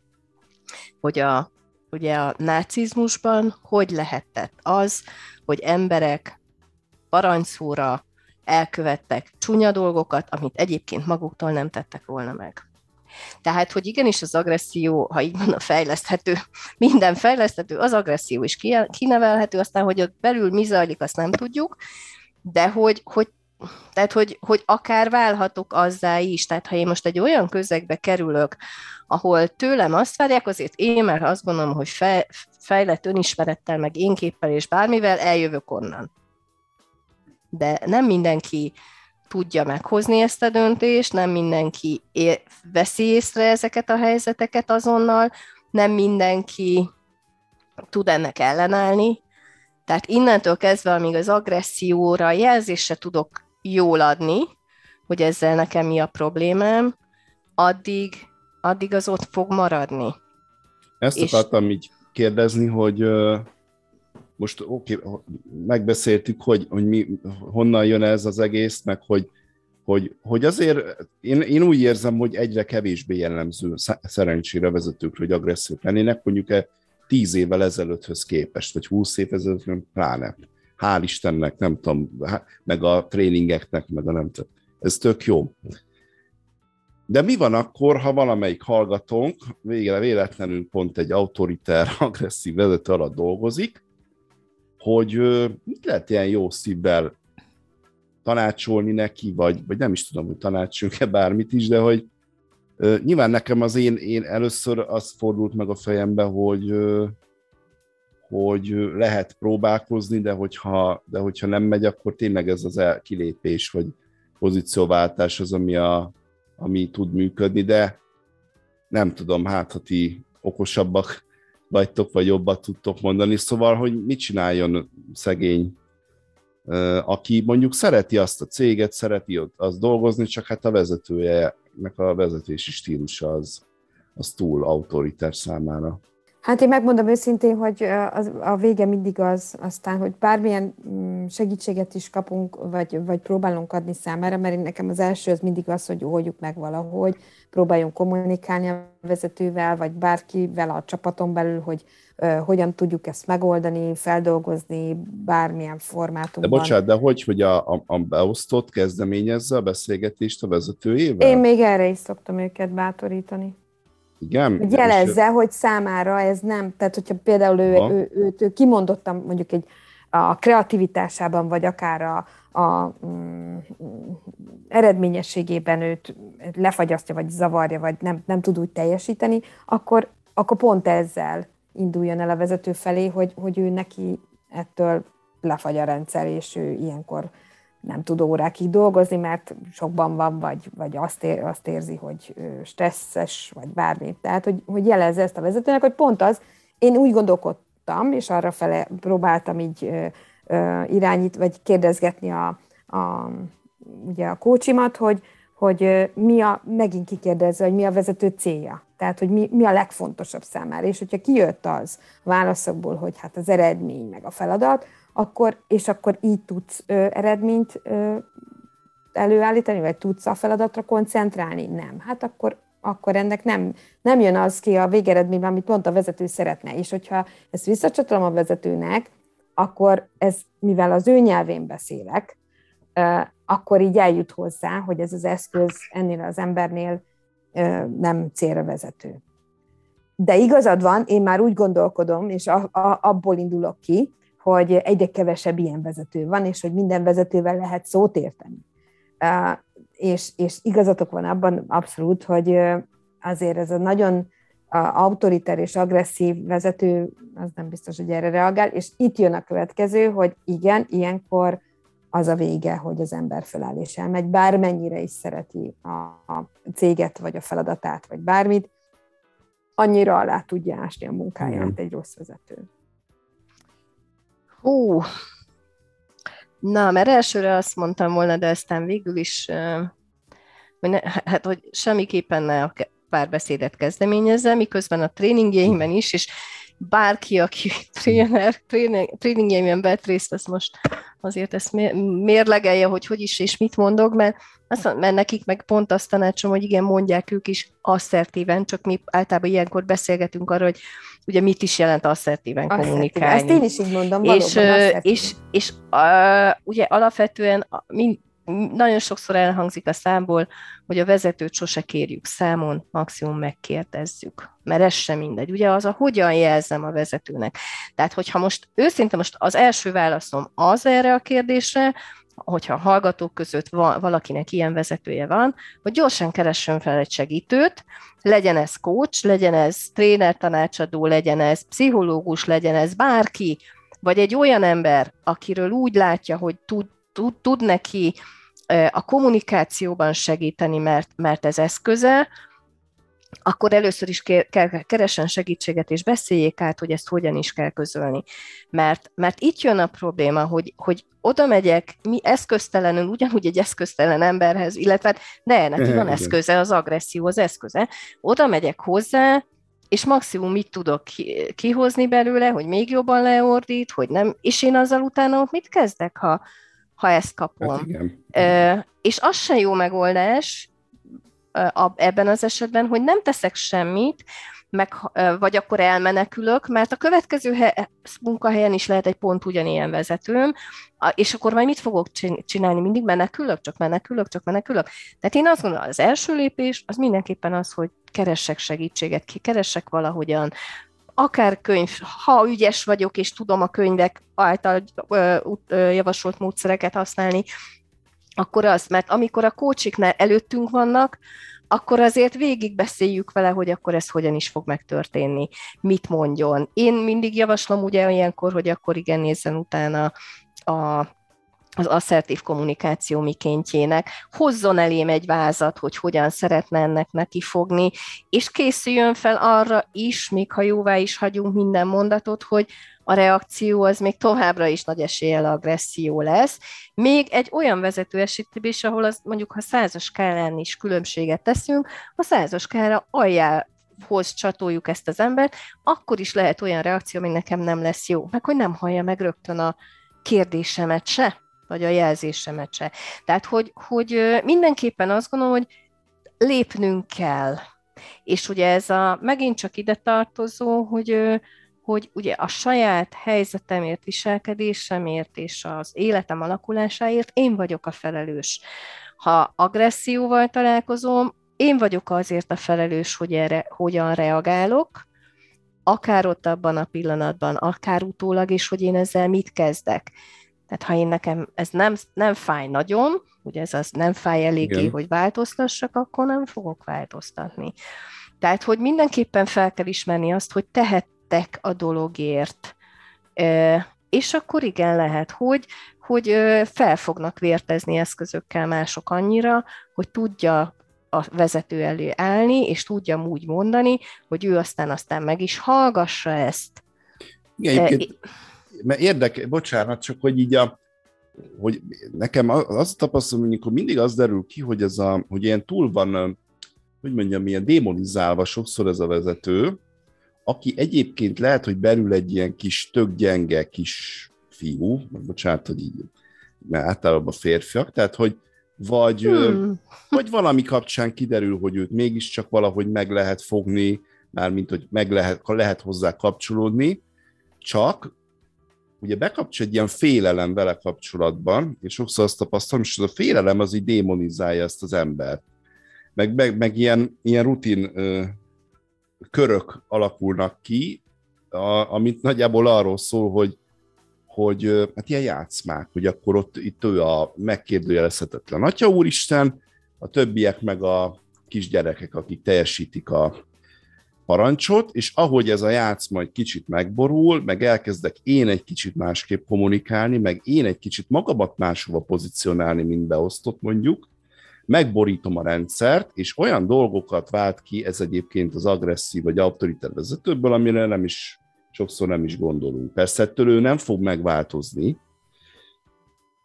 Hogy a, ugye a nácizmusban hogy lehetett az, hogy emberek parancsóra elkövettek csúnya dolgokat, amit egyébként maguktól nem tettek volna meg. Tehát, hogy igenis az agresszió, ha így van a fejleszthető, minden fejleszthető, az agresszió is kinevelhető, aztán, hogy ott belül mi zajlik, azt nem tudjuk, de hogy, hogy tehát, hogy, hogy akár válhatok azzá is. Tehát, ha én most egy olyan közegbe kerülök, ahol tőlem azt várják, azért én már azt gondolom, hogy fejlett önismerettel, meg énképpel és bármivel eljövök onnan. De nem mindenki tudja meghozni ezt a döntést, nem mindenki ér, veszi észre ezeket a helyzeteket azonnal, nem mindenki tud ennek ellenállni. Tehát innentől kezdve, amíg az agresszióra jelzésre tudok jól adni, hogy ezzel nekem mi a problémám, addig, addig az ott fog maradni. Ezt és... akartam így kérdezni, hogy most oké, okay, megbeszéltük, hogy, hogy mi, honnan jön ez az egész, meg hogy, hogy, hogy azért én, én úgy érzem, hogy egyre kevésbé jellemző szerencsére vezetőkre, hogy agresszívak lennének, mondjuk e tíz évvel ezelőtthöz képest, vagy húsz év ezelőtt, pláne. Hál' Istennek, nem tudom, meg a tréningeknek, meg a nem tudom. Ez tök jó. De mi van akkor, ha valamelyik hallgatónk végre véletlenül pont egy autoriter, agresszív vezető alatt dolgozik, hogy mit lehet ilyen jó szívvel tanácsolni neki, vagy, vagy nem is tudom, hogy tanácsolunk-e bármit is, de hogy nyilván nekem az én, én először az fordult meg a fejembe, hogy hogy lehet próbálkozni, de hogyha, de hogyha nem megy, akkor tényleg ez az el, kilépés, vagy pozícióváltás az, ami, a, ami tud működni, de nem tudom, hát ha ti okosabbak vagytok, vagy jobbat tudtok mondani. Szóval, hogy mit csináljon szegény, aki mondjuk szereti azt a céget, szereti ott azt dolgozni, csak hát a vezetője, meg a vezetési stílusa az, az túl autoritár számára. Hát én megmondom őszintén, hogy az, a vége mindig az, aztán, hogy bármilyen mm, segítséget is kapunk, vagy, vagy próbálunk adni számára, mert én nekem az első az mindig az, hogy oldjuk meg valahogy, próbáljunk kommunikálni a vezetővel, vagy bárkivel a csapaton belül, hogy uh, hogyan tudjuk ezt megoldani, feldolgozni bármilyen formátumban. De bocsánat, de hogy, hogy a, a, a beosztott kezdeményezze a beszélgetést a vezetőjével? Én még erre is szoktam őket bátorítani. Igen. Hogy jelezze, és... hogy számára ez nem, tehát hogyha például ő, ő, őt ő kimondottam mondjuk egy a kreativitásában, vagy akár a, a mm, eredményességében őt lefagyasztja, vagy zavarja, vagy nem, nem tud úgy teljesíteni, akkor, akkor pont ezzel induljon el a vezető felé, hogy, hogy ő neki ettől lefagy a rendszer, és ő ilyenkor nem tud órákig dolgozni, mert sokban van, vagy, vagy azt, ér, azt érzi, hogy stresszes, vagy bármi. Tehát, hogy, hogy jelezze ezt a vezetőnek, hogy pont az, én úgy gondolkodtam, és arra fele próbáltam így irányít, vagy kérdezgetni a, a, ugye a kócsimat, hogy, hogy mi a, megint kikérdezze, hogy mi a vezető célja. Tehát, hogy mi, mi a legfontosabb számára. És hogyha kijött az a válaszokból, hogy hát az eredmény, meg a feladat, akkor, és akkor így tudsz ö, eredményt ö, előállítani, vagy tudsz a feladatra koncentrálni? Nem. Hát akkor, akkor ennek nem, nem jön az ki a végeredményben, amit pont a vezető szeretne. És hogyha ezt visszacsatolom a vezetőnek, akkor ez, mivel az ő nyelvén beszélek, akkor így eljut hozzá, hogy ez az eszköz ennél az embernél nem célra vezető. De igazad van, én már úgy gondolkodom, és a, a, abból indulok ki, hogy egyre kevesebb ilyen vezető van, és hogy minden vezetővel lehet szót érteni. És, és igazatok van abban abszolút, hogy azért ez a nagyon autoriter és agresszív vezető, az nem biztos, hogy erre reagál, és itt jön a következő, hogy igen, ilyenkor az a vége, hogy az ember feláll és elmegy, bármennyire is szereti a, a céget, vagy a feladatát, vagy bármit, annyira alá tudja ásni a munkáját Igen. egy rossz vezető. Hú, na, mert elsőre azt mondtam volna, de aztán végül is, hogy ne, hát, hogy semmiképpen ne a párbeszédet kezdeményezze, miközben a tréningjeimben is, és bárki, aki tréner, tréning, tréningjeimben vett részt, az most azért ezt mérlegelje, hogy hogy is és mit mondok, mert, azt, mert nekik meg pont azt tanácsom, hogy igen, mondják ők is asszertíven, csak mi általában ilyenkor beszélgetünk arról, hogy ugye mit is jelent asszertíven kommunikálni. Ezt én is így mondom, és, és, és, és uh, ugye alapvetően mind, nagyon sokszor elhangzik a számból, hogy a vezetőt sose kérjük számon, maximum megkérdezzük. Mert ez sem mindegy. Ugye az a hogyan jelzem a vezetőnek. Tehát, hogyha most őszintén most az első válaszom az erre a kérdésre, hogyha a hallgatók között valakinek ilyen vezetője van, hogy gyorsan keressen fel egy segítőt, legyen ez coach, legyen ez tréner tanácsadó, legyen ez pszichológus, legyen ez bárki, vagy egy olyan ember, akiről úgy látja, hogy tud, tud, tud neki a kommunikációban segíteni, mert, mert ez eszköze, akkor először is keresen segítséget, és beszéljék át, hogy ezt hogyan is kell közölni. Mert, mert itt jön a probléma, hogy, hogy oda megyek, mi eszköztelenül, ugyanúgy egy eszköztelen emberhez, illetve de neki van eszköze, az agresszió az eszköze, oda megyek hozzá, és maximum mit tudok kihozni belőle, hogy még jobban leordít, hogy nem, és én azzal utána ott mit kezdek, ha, ha ezt kapom. Hát igen. És az se jó megoldás ebben az esetben, hogy nem teszek semmit, meg, vagy akkor elmenekülök, mert a következő he- munkahelyen is lehet egy pont ugyanilyen vezetőm, és akkor majd mit fogok csinálni? Mindig menekülök, csak menekülök, csak menekülök. Tehát én azt gondolom, az első lépés az mindenképpen az, hogy keressek segítséget, keressek valahogyan akár könyv, ha ügyes vagyok, és tudom a könyvek által javasolt módszereket használni, akkor az, mert amikor a kócsiknál előttünk vannak, akkor azért végig beszéljük vele, hogy akkor ez hogyan is fog megtörténni, mit mondjon. Én mindig javaslom ugye ilyenkor, hogy akkor igen nézzen utána a az asszertív kommunikáció mikéntjének, hozzon elém egy vázat, hogy hogyan szeretne ennek neki fogni, és készüljön fel arra is, még ha jóvá is hagyunk minden mondatot, hogy a reakció az még továbbra is nagy eséllyel agresszió lesz. Még egy olyan vezető esetében is, ahol az, mondjuk ha százas skálán is különbséget teszünk, a százas skála aljához csatoljuk ezt az embert, akkor is lehet olyan reakció, ami nekem nem lesz jó. Meg hogy nem hallja meg rögtön a kérdésemet se vagy a jelzésemet se. Tehát, hogy, hogy mindenképpen azt gondolom, hogy lépnünk kell. És ugye ez a megint csak ide tartozó, hogy, hogy ugye a saját helyzetemért, viselkedésemért és az életem alakulásáért én vagyok a felelős. Ha agresszióval találkozom, én vagyok azért a felelős, hogy erre hogyan reagálok, akár ott abban a pillanatban, akár utólag, és hogy én ezzel mit kezdek. Tehát ha én nekem ez nem, nem fáj nagyon, ugye ez az nem fáj eléggé, Igen. hogy változtassak, akkor nem fogok változtatni. Tehát, hogy mindenképpen fel kell ismerni azt, hogy tehettek a dologért. És akkor igen, lehet, hogy, hogy fel fognak vértezni eszközökkel mások annyira, hogy tudja a vezető elé állni, és tudja úgy mondani, hogy ő aztán aztán meg is hallgassa ezt. Igen, mert érdek, bocsánat, csak hogy így a, hogy nekem azt tapasztalom, hogy amikor mindig az derül ki, hogy ez a, hogy ilyen túl van, hogy mondjam, ilyen démonizálva sokszor ez a vezető, aki egyébként lehet, hogy belül egy ilyen kis tök gyenge kis fiú, bocsánat, hogy így, mert általában férfiak, tehát hogy vagy, hmm. vagy valami kapcsán kiderül, hogy őt mégiscsak valahogy meg lehet fogni, mármint, hogy meg lehet, lehet hozzá kapcsolódni, csak ugye bekapcsol egy ilyen félelem vele kapcsolatban, és sokszor azt tapasztalom, és az a félelem az így démonizálja ezt az embert. Meg, meg, meg ilyen, ilyen rutin ö, körök alakulnak ki, a, amit nagyjából arról szól, hogy, hogy hát ilyen játszmák, hogy akkor ott itt ő a megkérdőjelezhetetlen Atya Úristen, a többiek meg a kisgyerekek, akik teljesítik a, parancsot, és ahogy ez a játszma egy kicsit megborul, meg elkezdek én egy kicsit másképp kommunikálni, meg én egy kicsit magamat máshova pozícionálni, mint beosztott mondjuk, megborítom a rendszert, és olyan dolgokat vált ki, ez egyébként az agresszív vagy autoritár vezetőből, amire nem is, sokszor nem is gondolunk. Persze ettől ő nem fog megváltozni,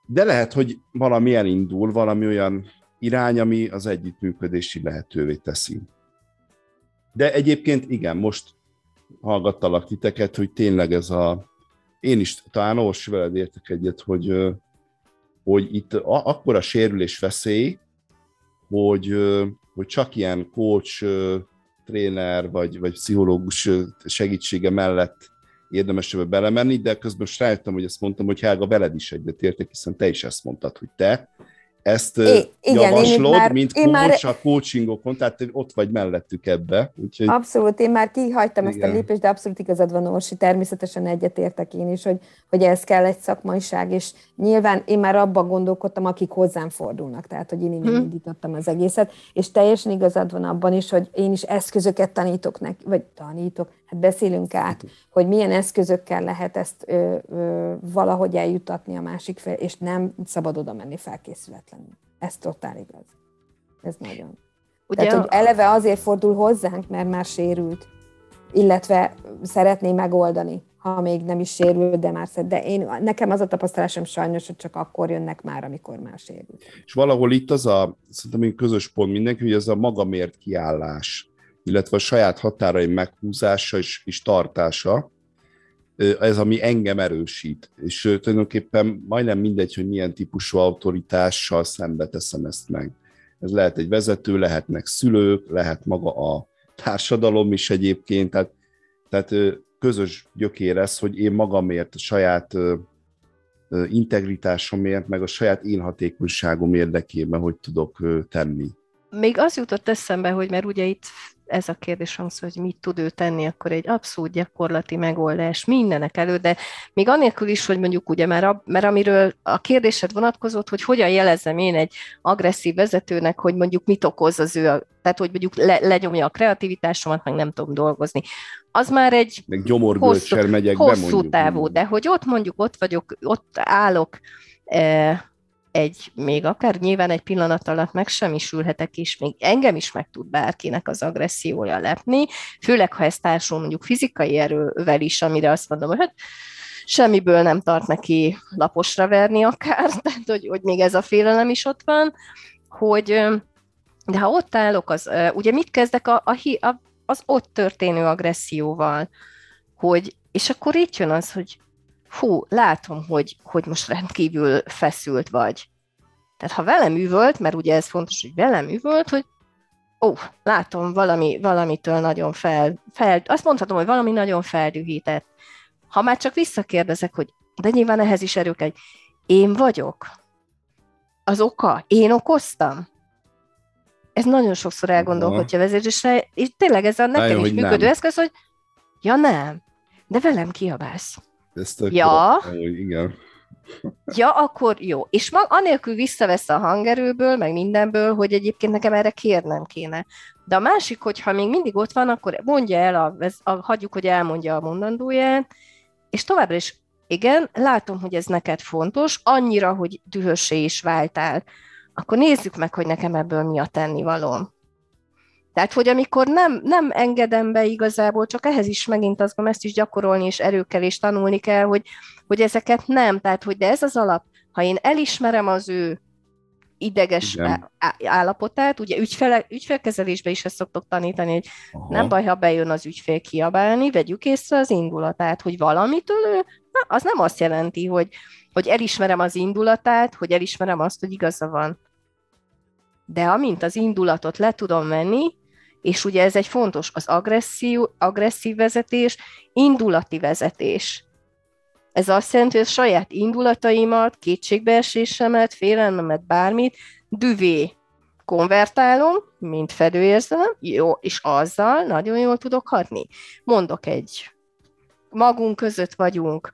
de lehet, hogy valami elindul, valami olyan irány, ami az együttműködési lehetővé teszi. De egyébként igen, most hallgattalak titeket, hogy tényleg ez a... Én is talán Orsi veled értek egyet, hogy, hogy itt a sérülés veszély, hogy, hogy csak ilyen coach, tréner vagy, vagy pszichológus segítsége mellett érdemes ebbe belemenni, de közben rájöttem, hogy ezt mondtam, hogy Helga veled is egyetértek, hiszen te is ezt mondtad, hogy te ezt é, igen, javaslod, én már, mint én már... a coachingokon, tehát ott vagy mellettük ebbe. Úgyhogy... Abszolút, én már kihagytam igen. ezt a lépést, de abszolút igazad van, Orsi, természetesen egyetértek én is, hogy, hogy ez kell egy szakmaiság, és nyilván én már abba gondolkodtam, akik hozzám fordulnak, tehát hogy én hmm. indítottam az egészet, és teljesen igazad van abban is, hogy én is eszközöket tanítok neki, vagy tanítok, hát beszélünk át, hogy milyen eszközökkel lehet ezt ö, ö, valahogy eljutatni a másik fel, és nem szabad oda menni felkészületlenül. Ez totál igaz. Ez nagyon. Ugye Tehát, hogy eleve azért fordul hozzánk, mert már sérült, illetve szeretné megoldani, ha még nem is sérült, de már szed. De én, nekem az a tapasztalásom sajnos, hogy csak akkor jönnek már, amikor már sérült. És valahol itt az a, szerintem közös pont mindenki, hogy ez a magamért kiállás illetve a saját határaim meghúzása és, és tartása, ez, ami engem erősít. És tulajdonképpen majdnem mindegy, hogy milyen típusú autoritással szembe teszem ezt meg. Ez lehet egy vezető, lehetnek szülők, lehet maga a társadalom is egyébként, tehát, tehát közös gyökér ez, hogy én magamért, a saját integritásomért, meg a saját én hatékonyságom érdekében, hogy tudok tenni. Még az jutott eszembe, hogy mert ugye itt ez a kérdés hangszor, hogy mit tud ő tenni, akkor egy abszolút gyakorlati megoldás mindenek elő, de még anélkül is, hogy mondjuk ugye, mert, mert amiről a kérdésed vonatkozott, hogy hogyan jelezzem én egy agresszív vezetőnek, hogy mondjuk mit okoz az ő, tehát hogy mondjuk le, lenyomja a kreativitásomat, meg nem tudom dolgozni. Az már egy meg hosszú, hosszú távú, de hogy ott mondjuk ott vagyok, ott állok, eh, egy, még akár nyilván egy pillanat alatt megsemmisülhetek, és még engem is meg tud bárkinek az agressziója lepni, főleg ha ez társul mondjuk fizikai erővel is, amire azt mondom, hogy hát semmiből nem tart neki laposra verni akár, tehát hogy, hogy még ez a félelem is ott van, hogy de ha ott állok, az, ugye mit kezdek a, a, a, az ott történő agresszióval, hogy, és akkor itt jön az, hogy hú, látom, hogy, hogy most rendkívül feszült vagy. Tehát ha velem üvölt, mert ugye ez fontos, hogy velem üvölt, hogy ó, látom, valami, valamitől nagyon fel, fel, azt mondhatom, hogy valami nagyon feldühített. Ha már csak visszakérdezek, hogy de nyilván ehhez is erők egy, én vagyok. Az oka, én okoztam. Ez nagyon sokszor elgondolkodja a vezetésre, és tényleg ez a nekem is működő nem. eszköz, hogy ja nem, de velem kiabálsz. Ez tök ja. Jó, igen. Ja, akkor jó. És mag, anélkül visszavesz a hangerőből, meg mindenből, hogy egyébként nekem erre kérnem kéne. De a másik, hogyha még mindig ott van, akkor mondja el, a, a, hagyjuk, hogy elmondja a mondandóját, és továbbra is, igen, látom, hogy ez neked fontos, annyira, hogy dühössé is váltál. Akkor nézzük meg, hogy nekem ebből mi a tennivalóm. Tehát, hogy amikor nem, nem engedem be igazából, csak ehhez is megint azt gondolom, ezt is gyakorolni és erőkkel és tanulni kell, hogy, hogy ezeket nem. Tehát, hogy de ez az alap, ha én elismerem az ő ideges Igen. állapotát, ugye ügyfele, ügyfélkezelésben is ezt szoktok tanítani, hogy Aha. nem baj, ha bejön az ügyfél kiabálni, vegyük észre az indulatát, hogy valamitől ő, na, az nem azt jelenti, hogy, hogy elismerem az indulatát, hogy elismerem azt, hogy igaza van. De amint az indulatot le tudom venni, és ugye ez egy fontos, az agresszív, agresszív vezetés, indulati vezetés. Ez azt jelenti, hogy a saját indulataimat, kétségbeesésemet, félelmemet, bármit düvé konvertálom, mint fedőérzelem, jó, és azzal nagyon jól tudok hatni. Mondok egy, magunk között vagyunk,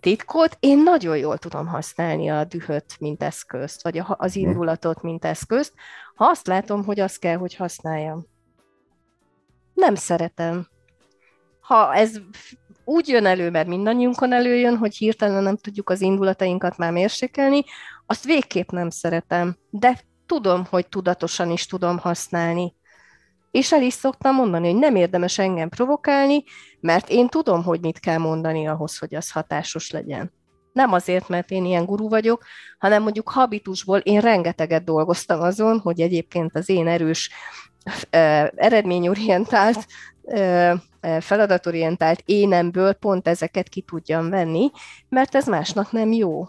titkot, én nagyon jól tudom használni a dühöt, mint eszközt, vagy az mhm. indulatot, mint eszközt, ha azt látom, hogy azt kell, hogy használjam nem szeretem. Ha ez úgy jön elő, mert mindannyiunkon előjön, hogy hirtelen nem tudjuk az indulatainkat már mérsékelni, azt végképp nem szeretem. De tudom, hogy tudatosan is tudom használni. És el is szoktam mondani, hogy nem érdemes engem provokálni, mert én tudom, hogy mit kell mondani ahhoz, hogy az hatásos legyen. Nem azért, mert én ilyen guru vagyok, hanem mondjuk habitusból én rengeteget dolgoztam azon, hogy egyébként az én erős, eredményorientált, feladatorientált énemből pont ezeket ki tudjam venni, mert ez másnak nem jó.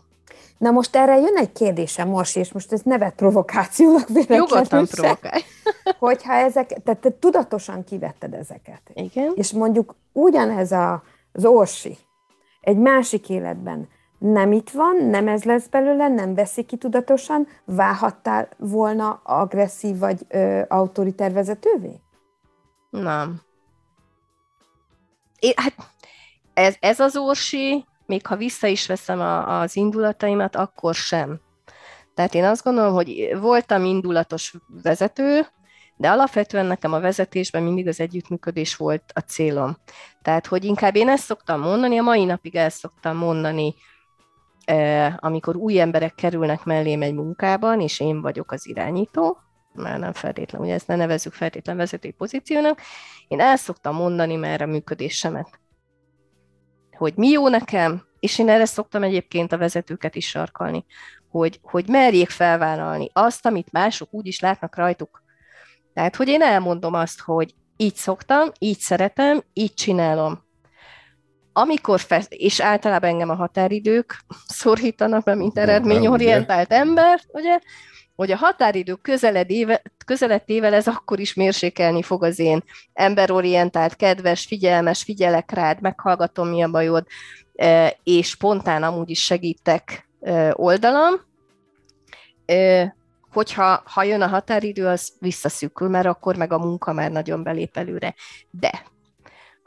Na most erre jön egy kérdésem, Morsi, és most ez nevet provokációnak Nyugodtan provokálj. Hogyha ezek, tehát te tudatosan kivetted ezeket. Igen. És mondjuk ugyanez a, az Orsi egy másik életben nem itt van, nem ez lesz belőle, nem veszi ki tudatosan, válhattál volna agresszív vagy ö, autoritár vezetővé? Nem. É, hát ez, ez az orsi, még ha vissza is veszem a, az indulataimat, akkor sem. Tehát én azt gondolom, hogy voltam indulatos vezető, de alapvetően nekem a vezetésben mindig az együttműködés volt a célom. Tehát, hogy inkább én ezt szoktam mondani, a mai napig el szoktam mondani, amikor új emberek kerülnek mellém egy munkában, és én vagyok az irányító, már nem feltétlenül, ugye ezt ne nevezzük feltétlen vezetői pozíciónak, én el szoktam mondani már a működésemet hogy mi jó nekem, és én erre szoktam egyébként a vezetőket is sarkalni, hogy, hogy merjék felvállalni azt, amit mások úgy is látnak rajtuk. Tehát, hogy én elmondom azt, hogy így szoktam, így szeretem, így csinálom. Amikor fest, és általában engem a határidők szorítanak be, mint eredményorientált ember, ugye, hogy a határidő közeledével, közelettével ez akkor is mérsékelni fog az én emberorientált, kedves, figyelmes, figyelek rád, meghallgatom, mi a bajod, e, és spontán amúgy is segítek e, oldalam, e, hogyha ha jön a határidő, az visszaszűkül, mert akkor meg a munka már nagyon belép előre. De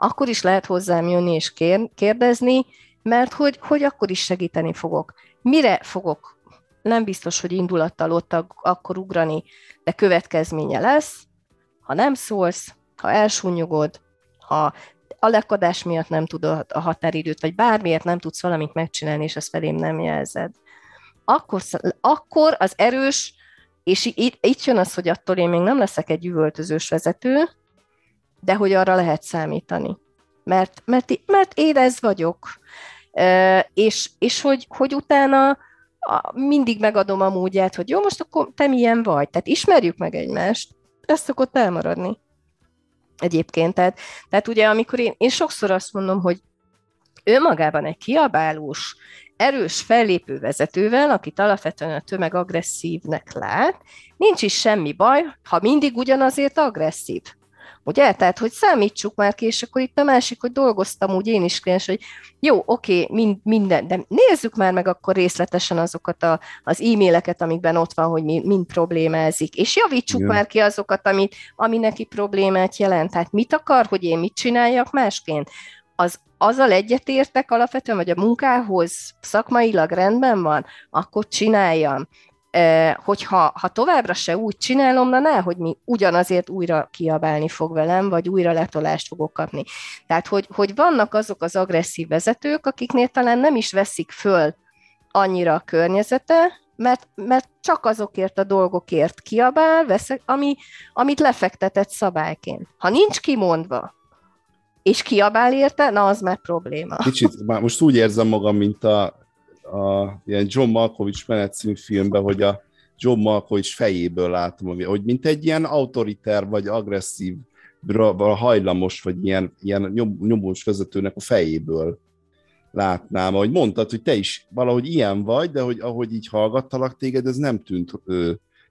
akkor is lehet hozzám jönni és kérdezni, mert hogy, hogy akkor is segíteni fogok. Mire fogok nem biztos, hogy indulattal ott akkor ugrani, de következménye lesz, ha nem szólsz, ha elsúnyogod, ha a lekadás miatt nem tudod a határidőt, vagy bármiért nem tudsz valamit megcsinálni, és ezt felém nem jelzed. Akkor, akkor az erős, és itt, itt jön az, hogy attól én még nem leszek egy üvöltözős vezető, de hogy arra lehet számítani. Mert, mert, mert én ez vagyok. És, és hogy, hogy utána mindig megadom a módját, hogy jó, most akkor te milyen vagy. Tehát ismerjük meg egymást. Ez szokott elmaradni. Egyébként. Tehát, tehát ugye, amikor én, én sokszor azt mondom, hogy önmagában egy kiabálós, erős fellépő vezetővel, akit alapvetően a tömeg agresszívnek lát, nincs is semmi baj, ha mindig ugyanazért agresszív. Ugye? Tehát, hogy számítsuk már ki, és akkor itt a másik, hogy dolgoztam úgy én is kliens, hogy jó, oké, mind, minden, de nézzük már meg akkor részletesen azokat a, az e-maileket, amikben ott van, hogy mi, mind problémázik, és javítsuk Igen. már ki azokat, amit, ami neki problémát jelent. Tehát mit akar, hogy én mit csináljak másként? Az azzal egyetértek alapvetően, vagy a munkához szakmailag rendben van, akkor csináljam hogyha ha továbbra se úgy csinálom, na ne, hogy mi ugyanazért újra kiabálni fog velem, vagy újra letolást fogok kapni. Tehát, hogy, hogy vannak azok az agresszív vezetők, akiknél talán nem is veszik föl annyira a környezete, mert, mert csak azokért a dolgokért kiabál, veszek, ami, amit lefektetett szabályként. Ha nincs kimondva, és kiabál érte, na az már probléma. Kicsit, már most úgy érzem magam, mint a a ilyen John Malkovich menet című filmben, hogy a John Malkovich fejéből látom, hogy mint egy ilyen autoriter vagy agresszív, hajlamos, vagy ilyen, ilyen nyomós vezetőnek a fejéből látnám, ahogy mondtad, hogy te is valahogy ilyen vagy, de hogy ahogy így hallgattalak téged, ez nem tűnt,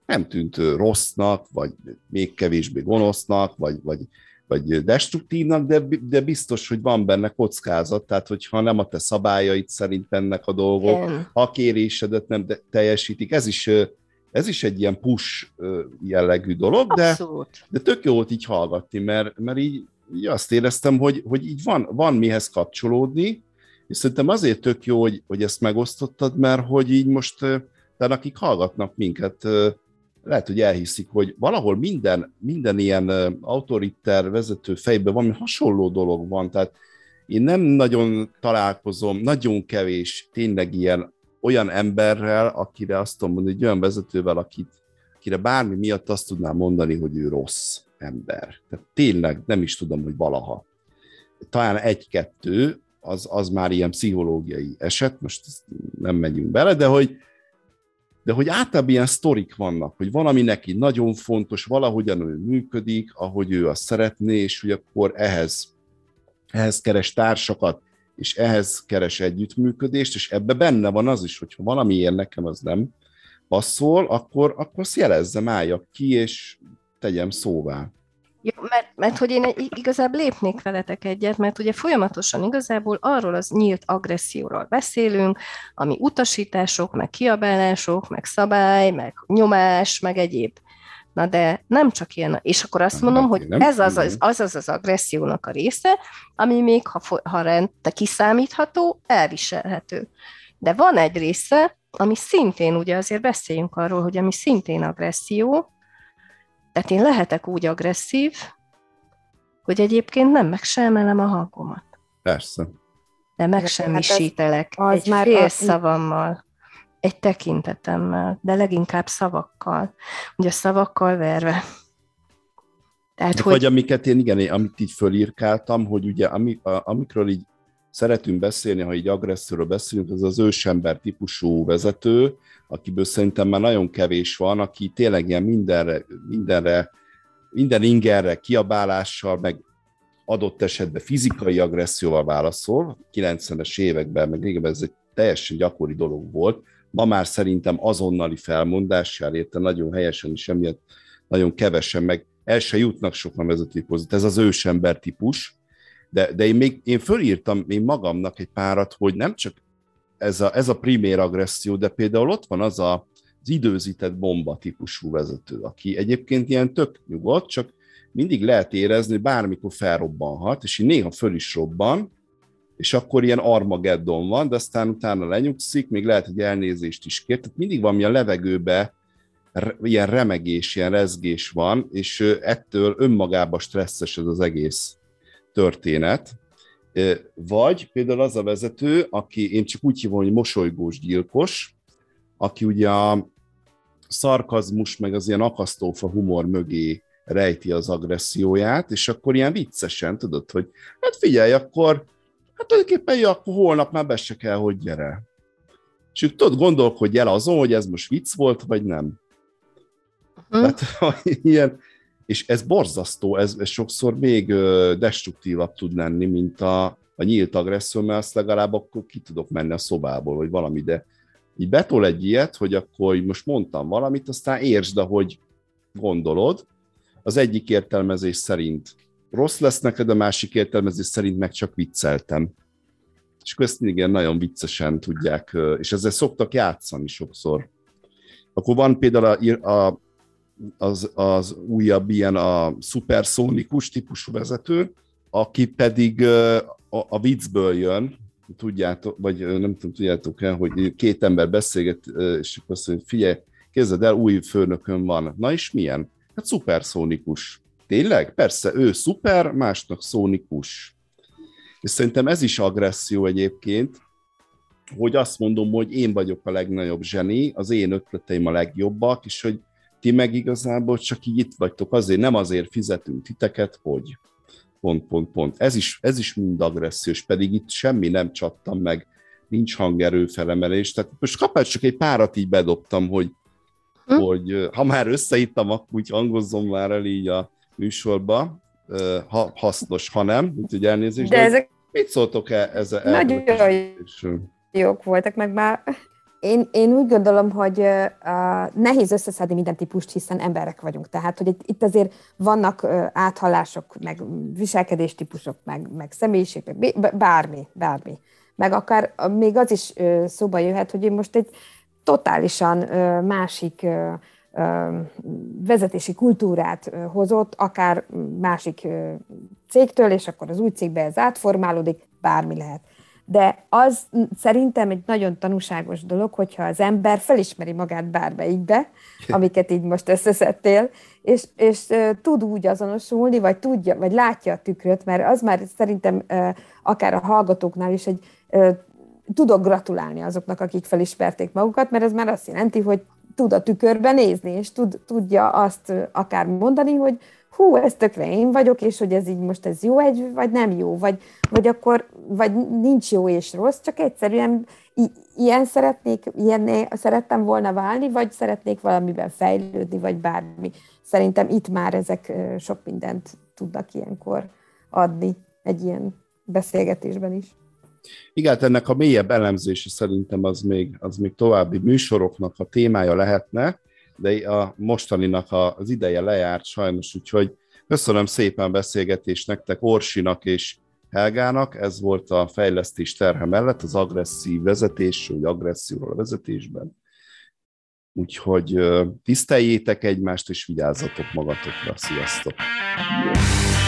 nem tűnt rossznak, vagy még kevésbé gonosznak, vagy, vagy vagy destruktívnak, de, de biztos, hogy van benne kockázat, tehát hogyha nem a te szabályait szerint mennek a dolgok, Igen. a kérésedet nem de, teljesítik, ez is, ez is egy ilyen push jellegű dolog, de, de tök jó volt így hallgatni, mert, mert így, így azt éreztem, hogy, hogy így van, van mihez kapcsolódni, és szerintem azért tök jó, hogy, hogy ezt megosztottad, mert hogy így most, de akik hallgatnak minket, lehet, hogy elhiszik, hogy valahol minden, minden ilyen autoriter vezető fejben valami hasonló dolog van, tehát én nem nagyon találkozom, nagyon kevés tényleg ilyen olyan emberrel, akire azt tudom mondani, egy olyan vezetővel, akit, akire bármi miatt azt tudnám mondani, hogy ő rossz ember. Tehát tényleg nem is tudom, hogy valaha. Talán egy-kettő, az, az már ilyen pszichológiai eset, most nem megyünk bele, de hogy, de hogy általában ilyen sztorik vannak, hogy valami neki nagyon fontos, valahogyan ő működik, ahogy ő azt szeretné, és hogy akkor ehhez, ehhez keres társakat, és ehhez keres együttműködést, és ebbe benne van az is, hogyha valamiért nekem az nem passzol, akkor, akkor azt jelezzem, álljak ki, és tegyem szóvá. Jó, mert, mert hogy én igazából lépnék veletek egyet, mert ugye folyamatosan igazából arról az nyílt agresszióról beszélünk, ami utasítások, meg kiabálások, meg szabály, meg nyomás, meg egyéb. Na de nem csak ilyen, és akkor azt mondom, hogy ez az az, az az, az agressziónak a része, ami még, ha, ha rende kiszámítható, elviselhető. De van egy része, ami szintén, ugye azért beszéljünk arról, hogy ami szintén agresszió, tehát én lehetek úgy agresszív, hogy egyébként nem megselmelem a hangomat. Persze. De megsemmisítelek hát egy már fél a... szavammal, egy tekintetemmel, de leginkább szavakkal. Ugye szavakkal verve. Tehát, hogy... Vagy amiket én, igen, amit így fölírkáltam, hogy ugye ami, a, amikről így szeretünk beszélni, ha így agresszióról beszélünk, az az ősember típusú vezető, akiből szerintem már nagyon kevés van, aki tényleg ilyen mindenre, mindenre minden ingerre, kiabálással, meg adott esetben fizikai agresszióval válaszol. 90-es években, meg régebben ez egy teljesen gyakori dolog volt. Ma már szerintem azonnali felmondással érte nagyon helyesen, és emiatt nagyon kevesen, meg el se jutnak sokan vezetői pozíciót. Ez az ősember típus, de, de én még én fölírtam én magamnak egy párat, hogy nem csak ez a, ez a primér agresszió, de például ott van az a, az időzített bomba típusú vezető, aki egyébként ilyen tök nyugodt, csak mindig lehet érezni, hogy bármikor felrobbanhat, és így néha föl is robban, és akkor ilyen Armageddon van, de aztán utána lenyugszik, még lehet, hogy elnézést is kér. Tehát mindig van, a levegőbe ilyen remegés, ilyen rezgés van, és ettől önmagában stresszes ez az egész történet. Vagy például az a vezető, aki én csak úgy hívom, hogy mosolygós gyilkos, aki ugye a szarkazmus, meg az ilyen akasztófa humor mögé rejti az agresszióját, és akkor ilyen viccesen, tudod, hogy hát figyelj, akkor hát tulajdonképpen jó, akkor holnap már be se kell, hogy gyere. És ők tudod, gondolkodj el azon, hogy ez most vicc volt, vagy nem. Hm. Tehát ilyen, és ez borzasztó, ez, ez sokszor még destruktívabb tud lenni, mint a, a nyílt agresszió, mert azt legalább akkor ki tudok menni a szobából, vagy valami, de így betol egy ilyet, hogy akkor most mondtam valamit, aztán értsd, ahogy gondolod. Az egyik értelmezés szerint rossz lesz neked, a másik értelmezés szerint meg csak vicceltem. És akkor ezt igen, nagyon viccesen tudják, és ezzel szoktak játszani sokszor. Akkor van például a, a az, az újabb ilyen a szuperszónikus típusú vezető, aki pedig a, a viccből jön, tudjátok, vagy nem tudom, tudjátok-e, hogy két ember beszélget, és azt mondja, figyelj, kezded el, új főnökön van. Na és milyen? Hát szuperszónikus. Tényleg? Persze, ő szuper, másnak szónikus. És szerintem ez is agresszió egyébként, hogy azt mondom, hogy én vagyok a legnagyobb zseni, az én ötleteim a legjobbak, és hogy ti meg igazából csak így itt vagytok, azért nem azért fizetünk titeket, hogy pont, pont, pont. Ez is, ez is mind agressziós, pedig itt semmi nem csattam meg, nincs hangerő felemelés, tehát most kapás csak egy párat így bedobtam, hogy, hm? hogy ha már összeittam, akkor úgy hangozzon már el így a műsorba, ha hasznos, ha nem, úgyhogy elnézést. De, de ezek mit szóltok e, ez, Nagyon jók voltak, meg már én, én úgy gondolom, hogy uh, nehéz összeszedni minden típust, hiszen emberek vagyunk. Tehát, hogy itt, itt azért vannak uh, áthallások, meg viselkedéstípusok, meg, meg személyiség, meg bármi, bármi. Meg akár uh, még az is uh, szóba jöhet, hogy én most egy totálisan uh, másik uh, vezetési kultúrát hozott, akár másik cégtől, és akkor az új cégbe ez átformálódik, bármi lehet de az szerintem egy nagyon tanúságos dolog, hogyha az ember felismeri magát bármelyikbe, amiket így most összeszedtél, és, és tud úgy azonosulni, vagy tudja, vagy látja a tükröt, mert az már szerintem akár a hallgatóknál is egy tudok gratulálni azoknak, akik felismerték magukat, mert ez már azt jelenti, hogy tud a tükörbe nézni, és tud, tudja azt akár mondani, hogy hú, ez tökre én vagyok, és hogy ez így most ez jó egy, vagy nem jó, vagy, vagy akkor, vagy nincs jó és rossz, csak egyszerűen ilyen szeretnék, ilyen szerettem volna válni, vagy szeretnék valamiben fejlődni, vagy bármi. Szerintem itt már ezek sok mindent tudnak ilyenkor adni egy ilyen beszélgetésben is. Igen, hát ennek a mélyebb elemzése szerintem az még, az még további műsoroknak a témája lehetne, de a mostaninak az ideje lejárt sajnos, úgyhogy köszönöm szépen a beszélgetést nektek Orsinak és Helgának, ez volt a fejlesztés terhe mellett, az agresszív vezetés, vagy agresszióról a vezetésben. Úgyhogy tiszteljétek egymást, és vigyázzatok magatokra. Sziasztok! Yeah.